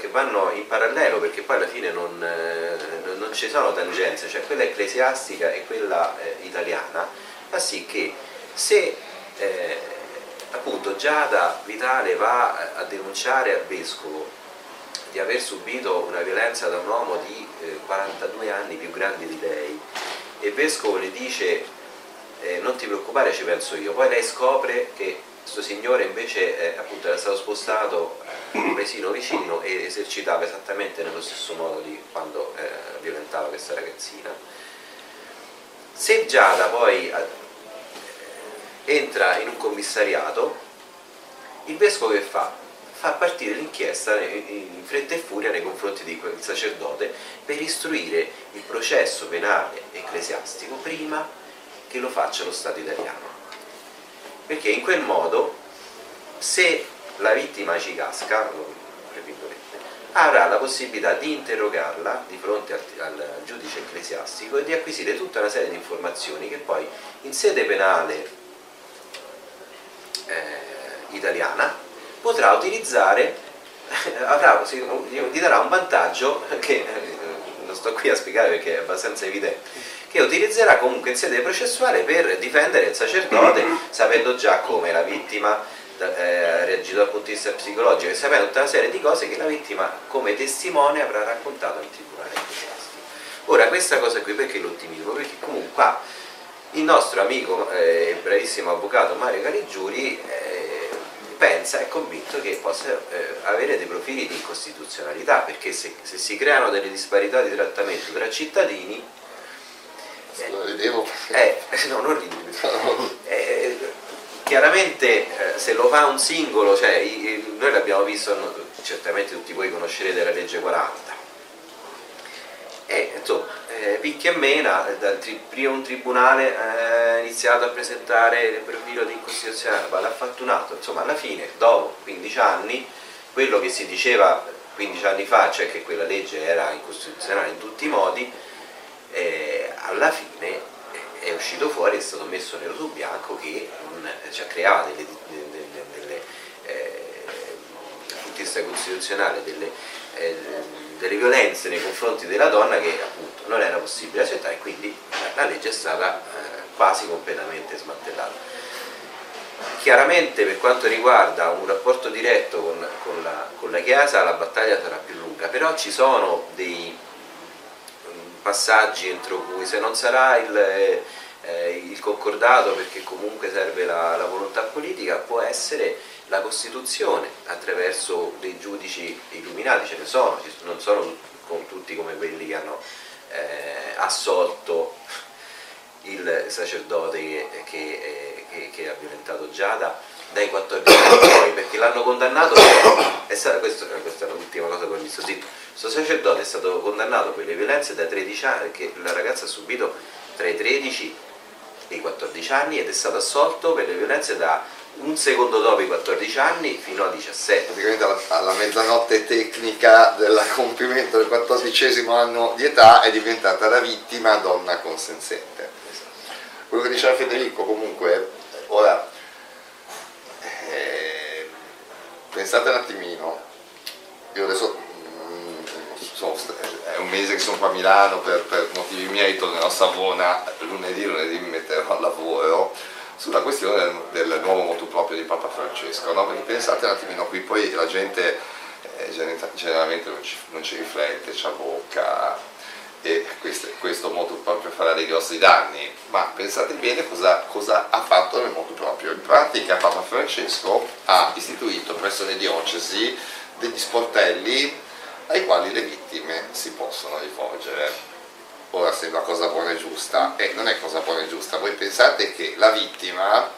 che vanno in parallelo perché poi alla fine non, eh, non ci sono tangenze, cioè quella ecclesiastica e quella eh, italiana, fa sì che se eh, appunto Giada Vitale va a denunciare al vescovo di aver subito una violenza da un uomo di 42 eh, anni più grande di lei e il vescovo le dice eh, non ti preoccupare ci penso io, poi lei scopre che questo signore invece eh, appunto era stato spostato un paesino vicino e esercitava esattamente nello stesso modo di quando eh, violentava questa ragazzina. Se Giada poi eh, entra in un commissariato, il vescovo che fa? Fa partire l'inchiesta in fretta e furia nei confronti di quel sacerdote per istruire il processo penale ecclesiastico prima che lo faccia lo Stato italiano perché in quel modo se la vittima ci casca avrà la possibilità di interrogarla di fronte al, al giudice ecclesiastico e di acquisire tutta una serie di informazioni che poi in sede penale eh, italiana potrà utilizzare, avrà, gli darà un vantaggio che eh, non sto qui a spiegare perché è abbastanza evidente, che utilizzerà comunque in sede processuale per difendere il sacerdote sapendo già come la vittima eh, reagito dal punto di vista psicologico e sapendo tutta una serie di cose che la vittima come testimone avrà raccontato in tribunale ecclesiastico. Ora questa cosa qui perché l'ottimismo? Perché comunque il nostro amico e eh, bravissimo avvocato Mario Caligiuri eh, pensa, è convinto che possa eh, avere dei profili di incostituzionalità perché se, se, si creano delle disparità di trattamento tra cittadini lo vedevo. Eh, no non ridi eh, chiaramente eh, se lo fa un singolo, cioè, noi l'abbiamo visto, certamente tutti voi conoscerete la legge 40, e insomma, eh, picchi e mena, dal tri, prima un tribunale ha eh, iniziato a presentare il profilo di incostituzionale, poi l'ha fatto un altro, insomma alla fine, dopo 15 anni, quello che si diceva 15 anni fa, cioè che quella legge era incostituzionale in tutti i modi, eh, alla fine è uscito fuori, è stato messo nero su bianco che cioè, creava delle, delle, delle eh, costituzionale delle, eh, delle, violenze nei confronti della donna che appunto non era possibile accettare e quindi la legge è stata eh, quasi completamente smantellata. Chiaramente per quanto riguarda un rapporto diretto con, con, la, con la Chiesa la battaglia sarà più lunga, però ci sono dei passaggi entro cui se non sarà il, eh, il concordato perché comunque serve la, la, volontà politica può essere la Costituzione attraverso dei giudici illuminati, ce ne sono, non sono tutti come quelli che hanno eh, assolto il sacerdote che, che, eh, che, che ha violentato Giada dai 14 anni poi perché l'hanno condannato è stata, questa è l'ultima cosa che ho visto questo sacerdote è stato condannato per le violenze da 13 anni che la ragazza ha subito tra i 13 e i 14 anni ed è stato assolto per le violenze da un secondo dopo i 14 anni fino a 17 praticamente alla, alla mezzanotte tecnica del compimento del 14 anno di età è diventata la vittima donna consenziente esatto. quello che diceva Federico comunque ora eh, pensate un attimino, io adesso sono, è un mese che sono qua a Milano per, per motivi miei, tornerò a Savona lunedì, lunedì mi metterò al lavoro sulla questione del, del nuovo motu proprio di Papa Francesco, no? perché pensate un attimino qui, poi la gente eh, generalmente non ci, non ci riflette, c'ha bocca, e questo, questo modo proprio farà dei grossi danni, ma pensate bene cosa, cosa, ha fatto nel modo proprio. In pratica Papa Francesco ha istituito presso le diocesi degli sportelli ai quali le vittime si possono rivolgere. Ora sembra cosa buona e giusta, e non è cosa buona e giusta, voi pensate che la vittima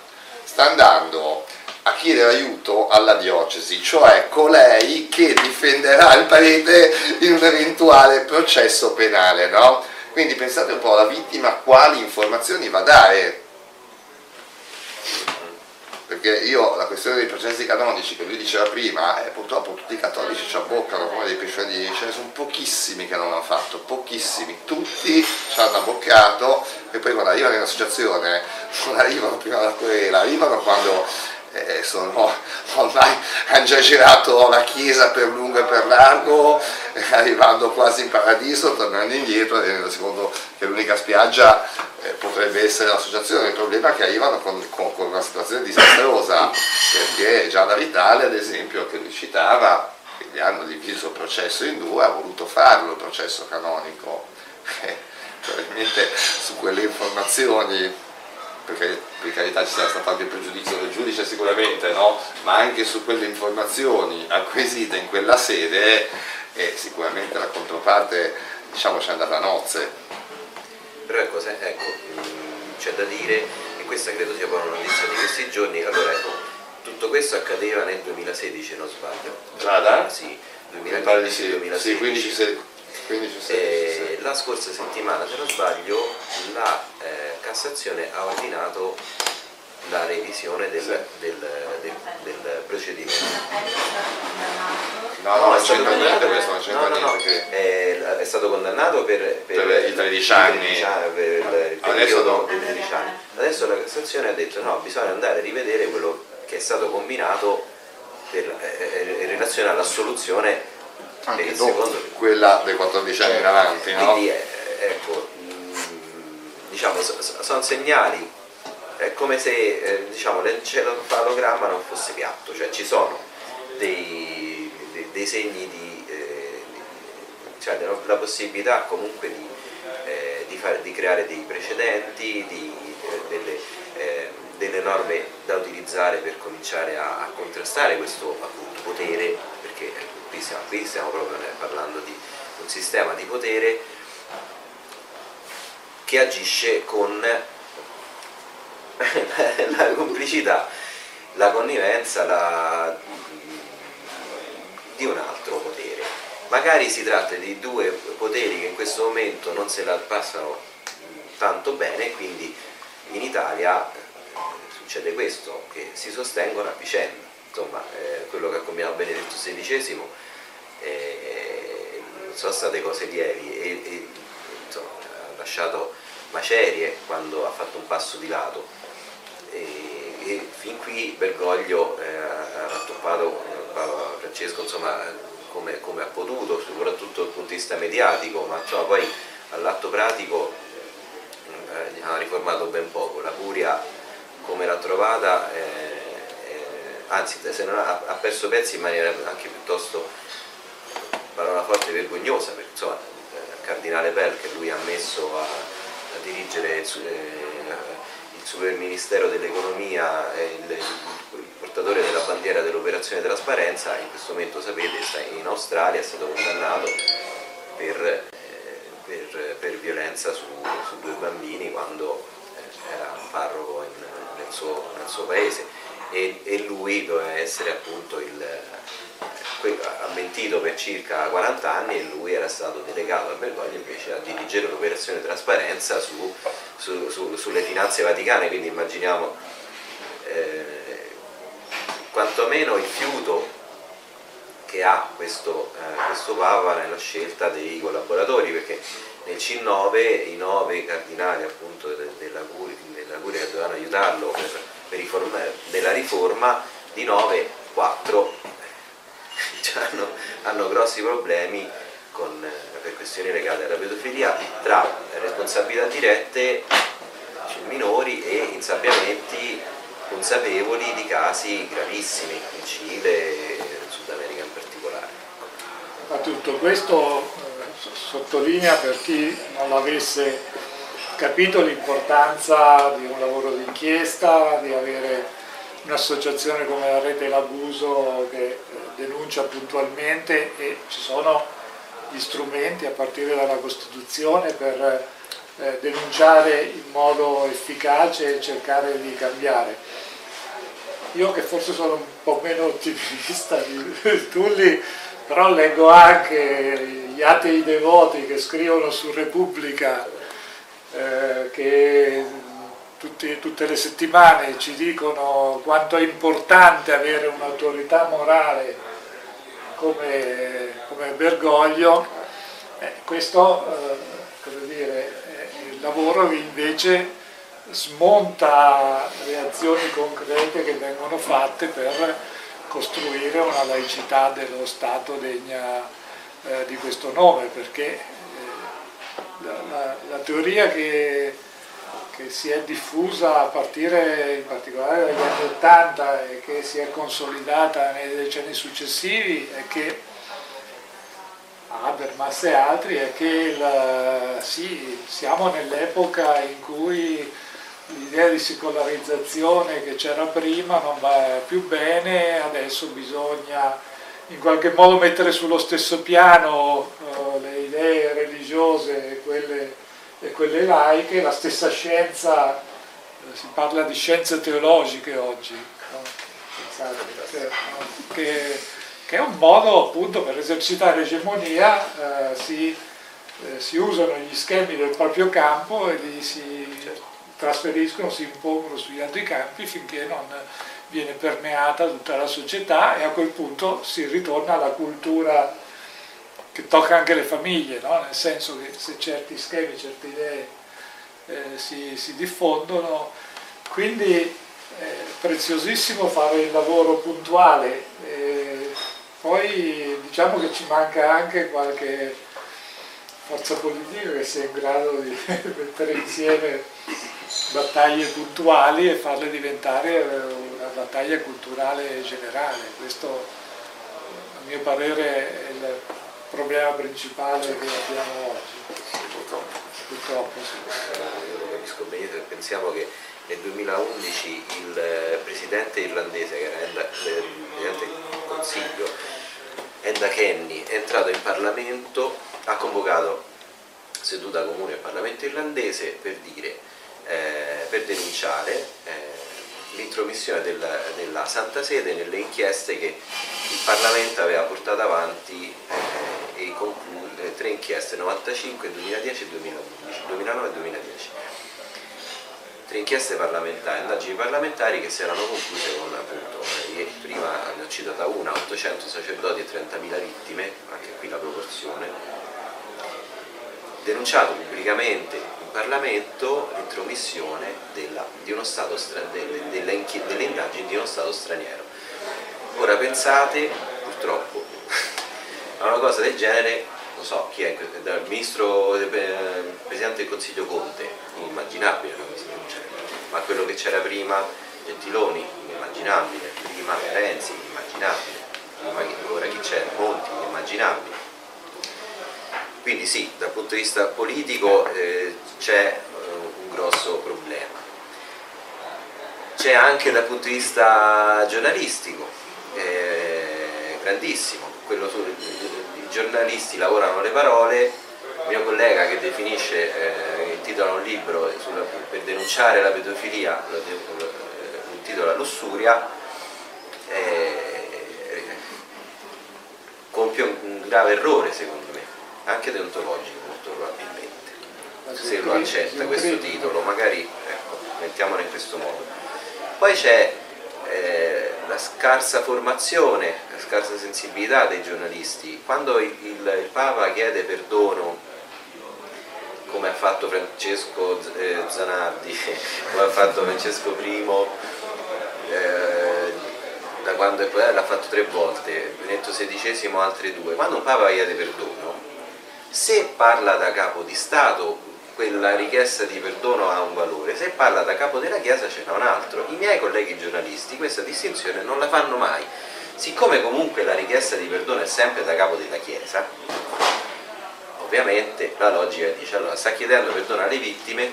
sta andando a chiedere aiuto alla diocesi, cioè colei che difenderà il prete in un eventuale processo penale. No? Quindi pensate un po' alla vittima quali informazioni va a dare. Perché io la questione dei processi canonici che lui diceva prima, eh, purtroppo tutti i cattolici ci abboccano come dei pesciolini, ce ne sono pochissimi che non l'hanno fatto, pochissimi, tutti ci hanno abboccato e poi quando arrivano in associazione non arrivano prima alla querela, arrivano quando eh, sono, ormai hanno già girato la chiesa per lungo e per largo, eh, arrivando quasi in paradiso, tornando indietro secondo che l'unica spiaggia eh, potrebbe essere l'associazione. Il problema è che arrivano con, con, con, una situazione disastrosa, perché già da Vitale, ad esempio, che lui citava, che gli hanno diviso il processo in due, ha voluto farlo il processo canonico. probabilmente su quelle informazioni perché per carità ci sarà stato anche il pregiudizio del giudice sicuramente, no? ma anche su quelle informazioni acquisite in quella sede eh, sicuramente la controparte diciamo ci è andata a nozze. Però ecco, se, ecco mm, c'è da dire, e questa credo sia poi una notizia di questi giorni, allora ecco, tutto questo accadeva nel 2016 non sbaglio. Giada? Sì, 2015-2016. Sì, 15, 15, 16, eh, la scorsa settimana, se non sbaglio, la eh, Cassazione ha ordinato la revisione del, del, del, del procedimento. No, no, non c'entra niente questo, non c'entra No, no, no, niente. che- è, è stato condannato per, Per i 13 anni. 13 anni, per il Adesso periodo no. dei 13 anni. Adesso la Cassazione ha detto no, bisogna andare a rivedere quello che è stato combinato per- eh, in relazione all'assoluzione Anche dopo. Quella dei 14 anni in avanti, no? quindi eh, ecco, mh, diciamo, so- so- sono segnali, è come se eh, diciamo, l'encefalogramma non fosse piatto, cioè ci sono dei, dei- dei segni di, eh, cioè la, la possibilità comunque di, eh, di fare- di creare dei precedenti, di, eh, delle, eh, delle norme da utilizzare per cominciare a, a contrastare questo appunto, potere, perché eh, qui stiamo, qui stiamo proprio parlando di un sistema di potere che agisce con la complicità, la connivenza la- di un altro potere. Magari si tratta di due poteri che in questo momento non se la passano tanto bene, quindi in Italia eh, succede questo, che si sostengono a vicenda. Insomma, eh, quello che ha combinato Benedetto XVI eh, non sono state cose lievi e, e, insomma, ha lasciato macerie quando ha fatto un passo di lato e, e fin qui Bergoglio eh, ha rattoppato eh, Papa Francesco insomma, come, come ha potuto, soprattutto dal punto di vista mediatico, ma insomma, poi all'atto pratico eh, ha riformato ben poco. La Curia come l'ha trovata, eh, eh, anzi se non ha, ha perso pezzi in maniera anche piuttosto, parola forte, vergognosa, perché insomma il Cardinale Pell che lui ha messo a, a dirigere il, eh, il Super Ministero dell'Economia, il, il portatore della bandiera dell'operazione trasparenza, in questo momento sapete sta in Australia, è stato condannato per, eh, per- per violenza su, su due bambini quando eh, era parroco nel, suo, nel suo paese e, e lui doveva essere appunto il ha mentito per circa 40 anni e lui era stato delegato a Bergoglio invece a dirigere l'operazione trasparenza su- su- su- sulle finanze vaticane, quindi immaginiamo eh, quantomeno il fiuto che ha questo, eh, questo Papa nella scelta dei collaboratori, perché nel C9 i nove cardinali appunto de- della Curia, della Curia che dovevano aiutarlo per riforma- nella riforma, di 9, 4 cioè, hanno, hanno grossi problemi con, per questioni legate alla pedofilia tra responsabilità dirette cioè, minori e insabbiamenti consapevoli di casi gravissimi in Cile e in Sud America in particolare. Ma tutto questo eh, sottolinea per chi non l'avesse capito l'importanza di un lavoro d'inchiesta, di avere un'associazione come la Rete L'Abuso che eh, denuncia puntualmente e ci sono gli strumenti a partire dalla Costituzione per eh, denunciare in modo efficace e cercare di cambiare. Io che forse sono un po' meno ottimista di Tulli, però leggo anche gli atei devoti che scrivono su Repubblica eh, che tutti- tutte le settimane ci dicono quanto è importante avere un'autorità morale come, come Bergoglio, eh, questo eh, dire, è il lavoro invece smonta le azioni concrete che vengono fatte per costruire una laicità dello Stato degna eh, di questo nome, perché eh, la, la- teoria che, che si è diffusa a partire in particolare dagli anni Ottanta e che si è consolidata nei decenni successivi è che Habermas e altri è che il- sì, siamo nell'epoca in cui l'idea di secolarizzazione che c'era prima non va più bene, adesso bisogna in qualche modo mettere sullo stesso piano eh, le idee religiose e quelle, e quelle laiche, la stessa scienza, eh, si parla di scienze teologiche oggi, no? Che, no? che- che è un modo appunto per esercitare egemonia, eh, si, eh, si usano gli schemi del proprio campo e li si trasferiscono, si impongono sugli altri campi finché non viene permeata tutta la società e a quel punto si ritorna alla cultura che tocca anche le famiglie, no? nel senso che se certi schemi, certe idee eh, si, si, diffondono, quindi è preziosissimo fare il lavoro puntuale, eh, poi diciamo che ci manca anche qualche forza politica che sia in grado di mettere insieme battaglie puntuali e farle diventare una battaglia culturale generale. Questo a mio parere è il problema principale che abbiamo oggi. Purtroppo. Purtroppo sì. Io benissimo, pensiamo che nel 2011 il presidente irlandese, che era il presidente del Consiglio, Enda Kenny, è entrato in Parlamento, ha convocato seduta comune al Parlamento irlandese per dire, eh, per denunciare eh, l'intromissione della, della, Santa Sede nelle inchieste che il Parlamento aveva portato avanti eh, e conclude tre inchieste 95, 2010 e 2011, 2009 e 2010 tre inchieste parlamentari, indagini parlamentari che si erano concluse con appunto, eh, prima ne ho citata una, 800 sacerdoti e 30.000 vittime, anche qui la proporzione, denunciato pubblicamente Parlamento l'intromissione di uno stato delle, delle, delle indagini di uno Stato straniero. Ora pensate, purtroppo, a una cosa del genere, non so chi è, dal ministro, del Presidente del Consiglio Conte, inimmaginabile una cosa del genere, ma quello che c'era prima, Gentiloni, inimmaginabile, prima Renzi, inimmaginabile, ora chi c'è, Monti, inimmaginabile quindi sì, dal punto di vista politico eh, c'è eh, un grosso problema. C'è anche dal punto di vista giornalistico, eh, grandissimo, Quello su, i giornalisti lavorano le parole, il mio collega che definisce, eh, intitola un libro sulla, per denunciare la pedofilia, lo, lo, lo intitola Lussuria, eh, compie un grave errore secondo me anche deontologico molto probabilmente, se lo accetta questo titolo, magari ecco, mettiamolo in questo modo. Poi c'è eh, la scarsa formazione, la scarsa sensibilità dei giornalisti. Quando il, il, il Papa chiede perdono come ha fatto Francesco eh, Zanardi, come ha fatto Francesco I, eh, da quando l'ha fatto tre volte, Benedetto XVI altre due, quando un Papa chiede perdono, se parla da capo di Stato quella richiesta di perdono ha un valore, se parla da capo della Chiesa ce n'è un altro. I miei colleghi giornalisti questa distinzione non la fanno mai. Siccome comunque la richiesta di perdono è sempre da capo della Chiesa, ovviamente la logica dice allora sta chiedendo perdono alle vittime,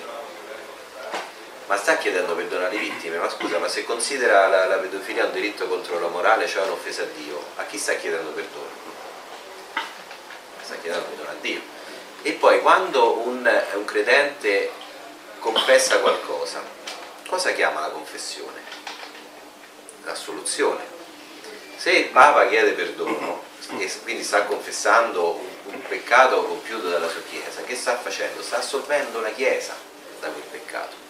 ma sta chiedendo perdono alle vittime, ma scusa, ma se considera la, la pedofilia un diritto contro la morale, cioè un'offesa a Dio, a chi sta chiedendo perdono? Sta chiedendo perdono a Dio. E poi quando un, un credente confessa qualcosa, cosa chiama la confessione? L'assoluzione. Se il Papa chiede perdono e quindi sta confessando un, un peccato compiuto dalla sua Chiesa, che sta facendo? Sta assolvendo la Chiesa da quel peccato.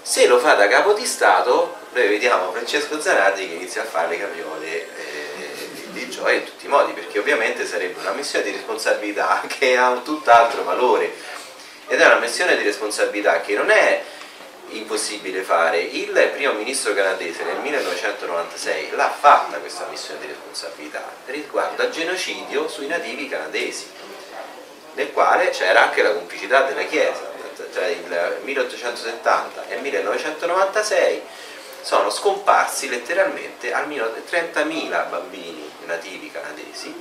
Se lo fa da capo di Stato, noi vediamo Francesco Zanardi che inizia a fare le capriole eh, di gioia in tutti i modi, perché ovviamente sarebbe una missione di responsabilità che ha un tutt'altro valore. Ed è una missione di responsabilità che non è impossibile fare. Il primo ministro canadese nel 1996 l'ha fatta questa missione di responsabilità riguardo al genocidio sui nativi canadesi, nel quale c'era anche la complicità della Chiesa, tra il 1870 e il 1996 sono scomparsi letteralmente almeno 30.000 bambini nativi canadesi,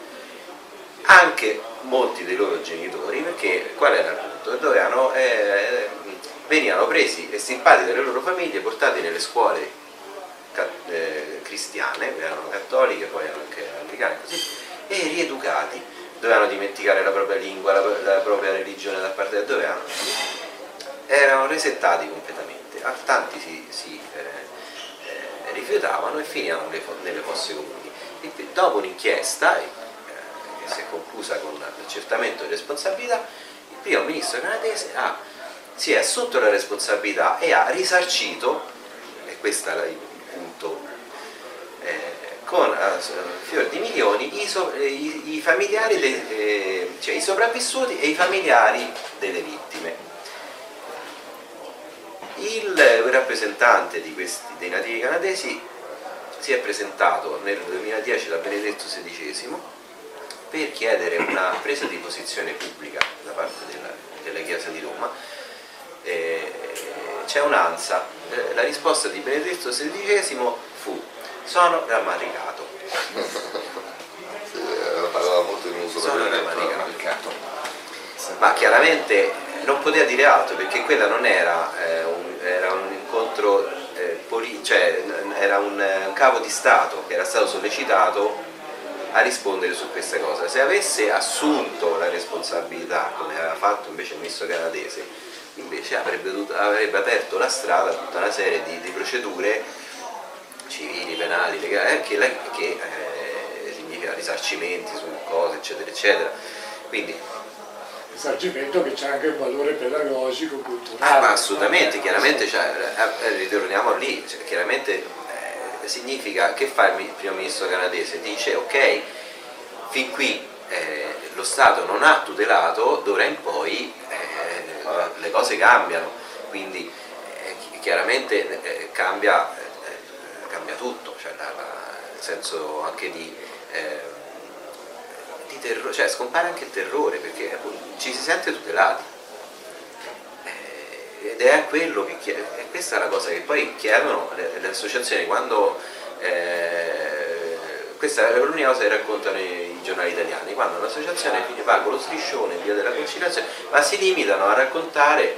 anche molti dei loro genitori, perché qual era il punto? Dovevano, eh, venivano presi e stimpati dalle loro famiglie, portati nelle scuole eh, cristiane, erano cattoliche, poi anche anglicane, così, e rieducati, dovevano dimenticare la propria lingua, la, la propria religione da parte da dove erano, erano resettati completamente, a tanti si, si eh, eh, rifiutavano e finivano nelle fosse comuni dopo un'inchiesta eh, che si è conclusa con l'accertamento di responsabilità, il primo ministro canadese ha si è assunto la responsabilità e ha risarcito, e questo è il punto, eh, con eh, fior di milioni i, so- eh, i- i familiari, de- cioè i sopravvissuti e i familiari delle vittime. Il rappresentante questi, dei nativi canadesi si è presentato nel 2010 da Benedetto XVI per chiedere una presa di posizione pubblica da parte della, della Chiesa di Roma. Eh, c'è un'ansa, Eh, la risposta di Benedetto XVI fu sono rammaricato. Sì, è una parola molto in uso Sono per rammaricato. Ma chiaramente non poteva dire altro perché quella non era, eh, un, era un incontro, eh, cioè era un, capo di Stato che era stato sollecitato a rispondere su questa cosa. Se avesse assunto la responsabilità, come aveva fatto invece il ministro canadese, invece avrebbe, dovuto- avrebbe aperto la strada a tutta una serie di, di procedure civili, penali, legali, eh, che, che, eh, significa risarcimenti su cose, eccetera, eccetera. Quindi Risarcimento che c'è anche un valore pedagogico, culturale. Ah, ma assolutamente, chiaramente, cioè, ritorniamo lì, cioè, chiaramente eh, significa che fa il primo ministro canadese? Dice ok, fin qui eh, lo Stato non ha tutelato, d'ora in poi eh, le cose cambiano, quindi eh, chi- chiaramente cambia, cambia tutto, cioè, la- la- nel senso anche di... di terrore, cioè scompare anche il terrore perché ci si sente tutelati Eh, ed è quello che chie- e questa è la cosa che poi chiedono le, le associazioni quando eh, questa è l'unica cosa che raccontano i, i giornali italiani quando un'associazione fi- va con lo striscione via della conciliazione ma si limitano a raccontare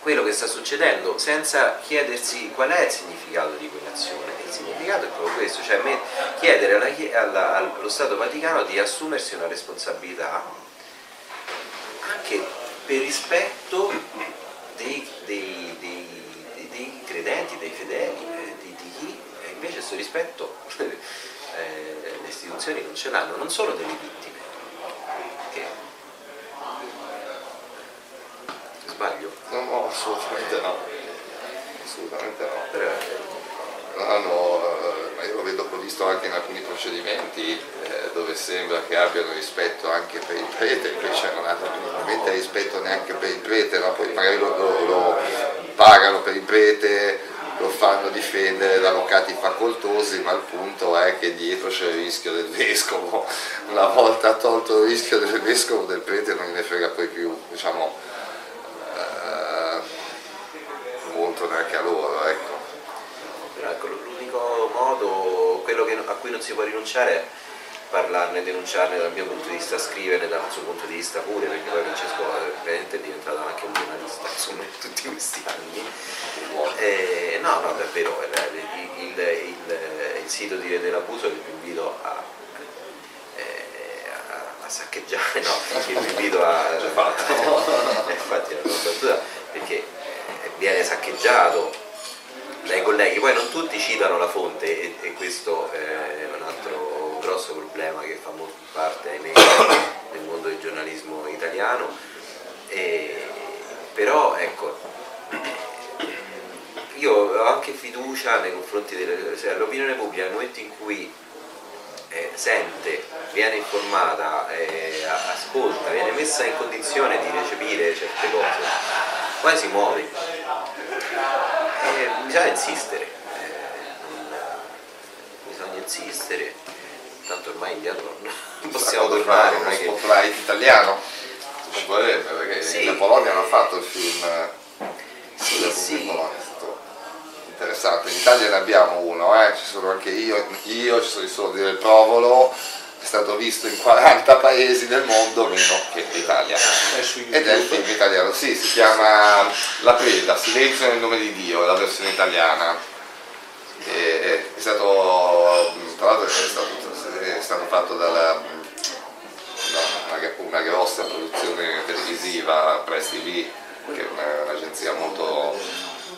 quello che sta succedendo senza chiedersi qual è il significato di quell'azione. Il significato è proprio questo, cioè chiedere alla alla- allo Stato Vaticano di assumersi una responsabilità anche per rispetto dei, dei- dei- dei- credenti, dei fedeli, eh, di, di chi eh, invece questo rispetto eh, le istituzioni non ce l'hanno, non solo delle vittime. Sbaglio? No, no, assolutamente no. Assolutamente no. Però, Hanno, eh, ma io lo vedo visto anche in alcuni procedimenti eh, dove sembra che abbiano rispetto anche per il prete, invece non hanno minimamente rispetto neanche per il prete, no? poi magari lo, lo- lo pagano per il prete, lo fanno difendere da avvocati facoltosi, ma il punto è che dietro c'è il rischio del vescovo. Una volta tolto il rischio del vescovo, del prete non ne frega poi più, diciamo, eh, molto neanche a loro, ecco. Modo, quello che- a cui non si può rinunciare è parlarne, denunciarne dal mio punto di vista, scriverne dal suo punto di vista pure, perché poi Francesco è diventato anche un giornalista insomma, in tutti questi anni. Eh, no, no, davvero, il, il- il- il sito di Rete dell'Abuso che vi invito a, eh, a- a saccheggiare, no, che vi invito a... infatti è una battuta, perché eh, viene saccheggiato dai colleghi, poi non tutti citano la fonte e, e questo è un altro grosso problema che fa molto parte ahimè, del mondo del giornalismo italiano, E- però ecco, io ho anche fiducia nei confronti delle, cioè, pubblica nel momento in cui eh, sente, viene informata, eh, ascolta, viene messa in condizione di recepire certe cose, poi si muove. Bisogna insistere, eh, bisogna insistere, tanto ormai indietro non possiamo tornare, fare non è che... spotlight italiano. Ci vorrebbe perché Sì. in Polonia hanno fatto il film. Sì, sulla sì. Polonia, è stato interessante. In Italia ne abbiamo uno eh, ci sono anche io, io ci sono i soldi del Provolo è stato visto in 40 paesi del mondo meno che in Italia. È su ed è il film italiano sì si chiama La Preda Silenzio nel nome di Dio è la versione italiana. E- è stato tra l'altro è stato, è stato fatto dalla da una, una grossa produzione televisiva Press TV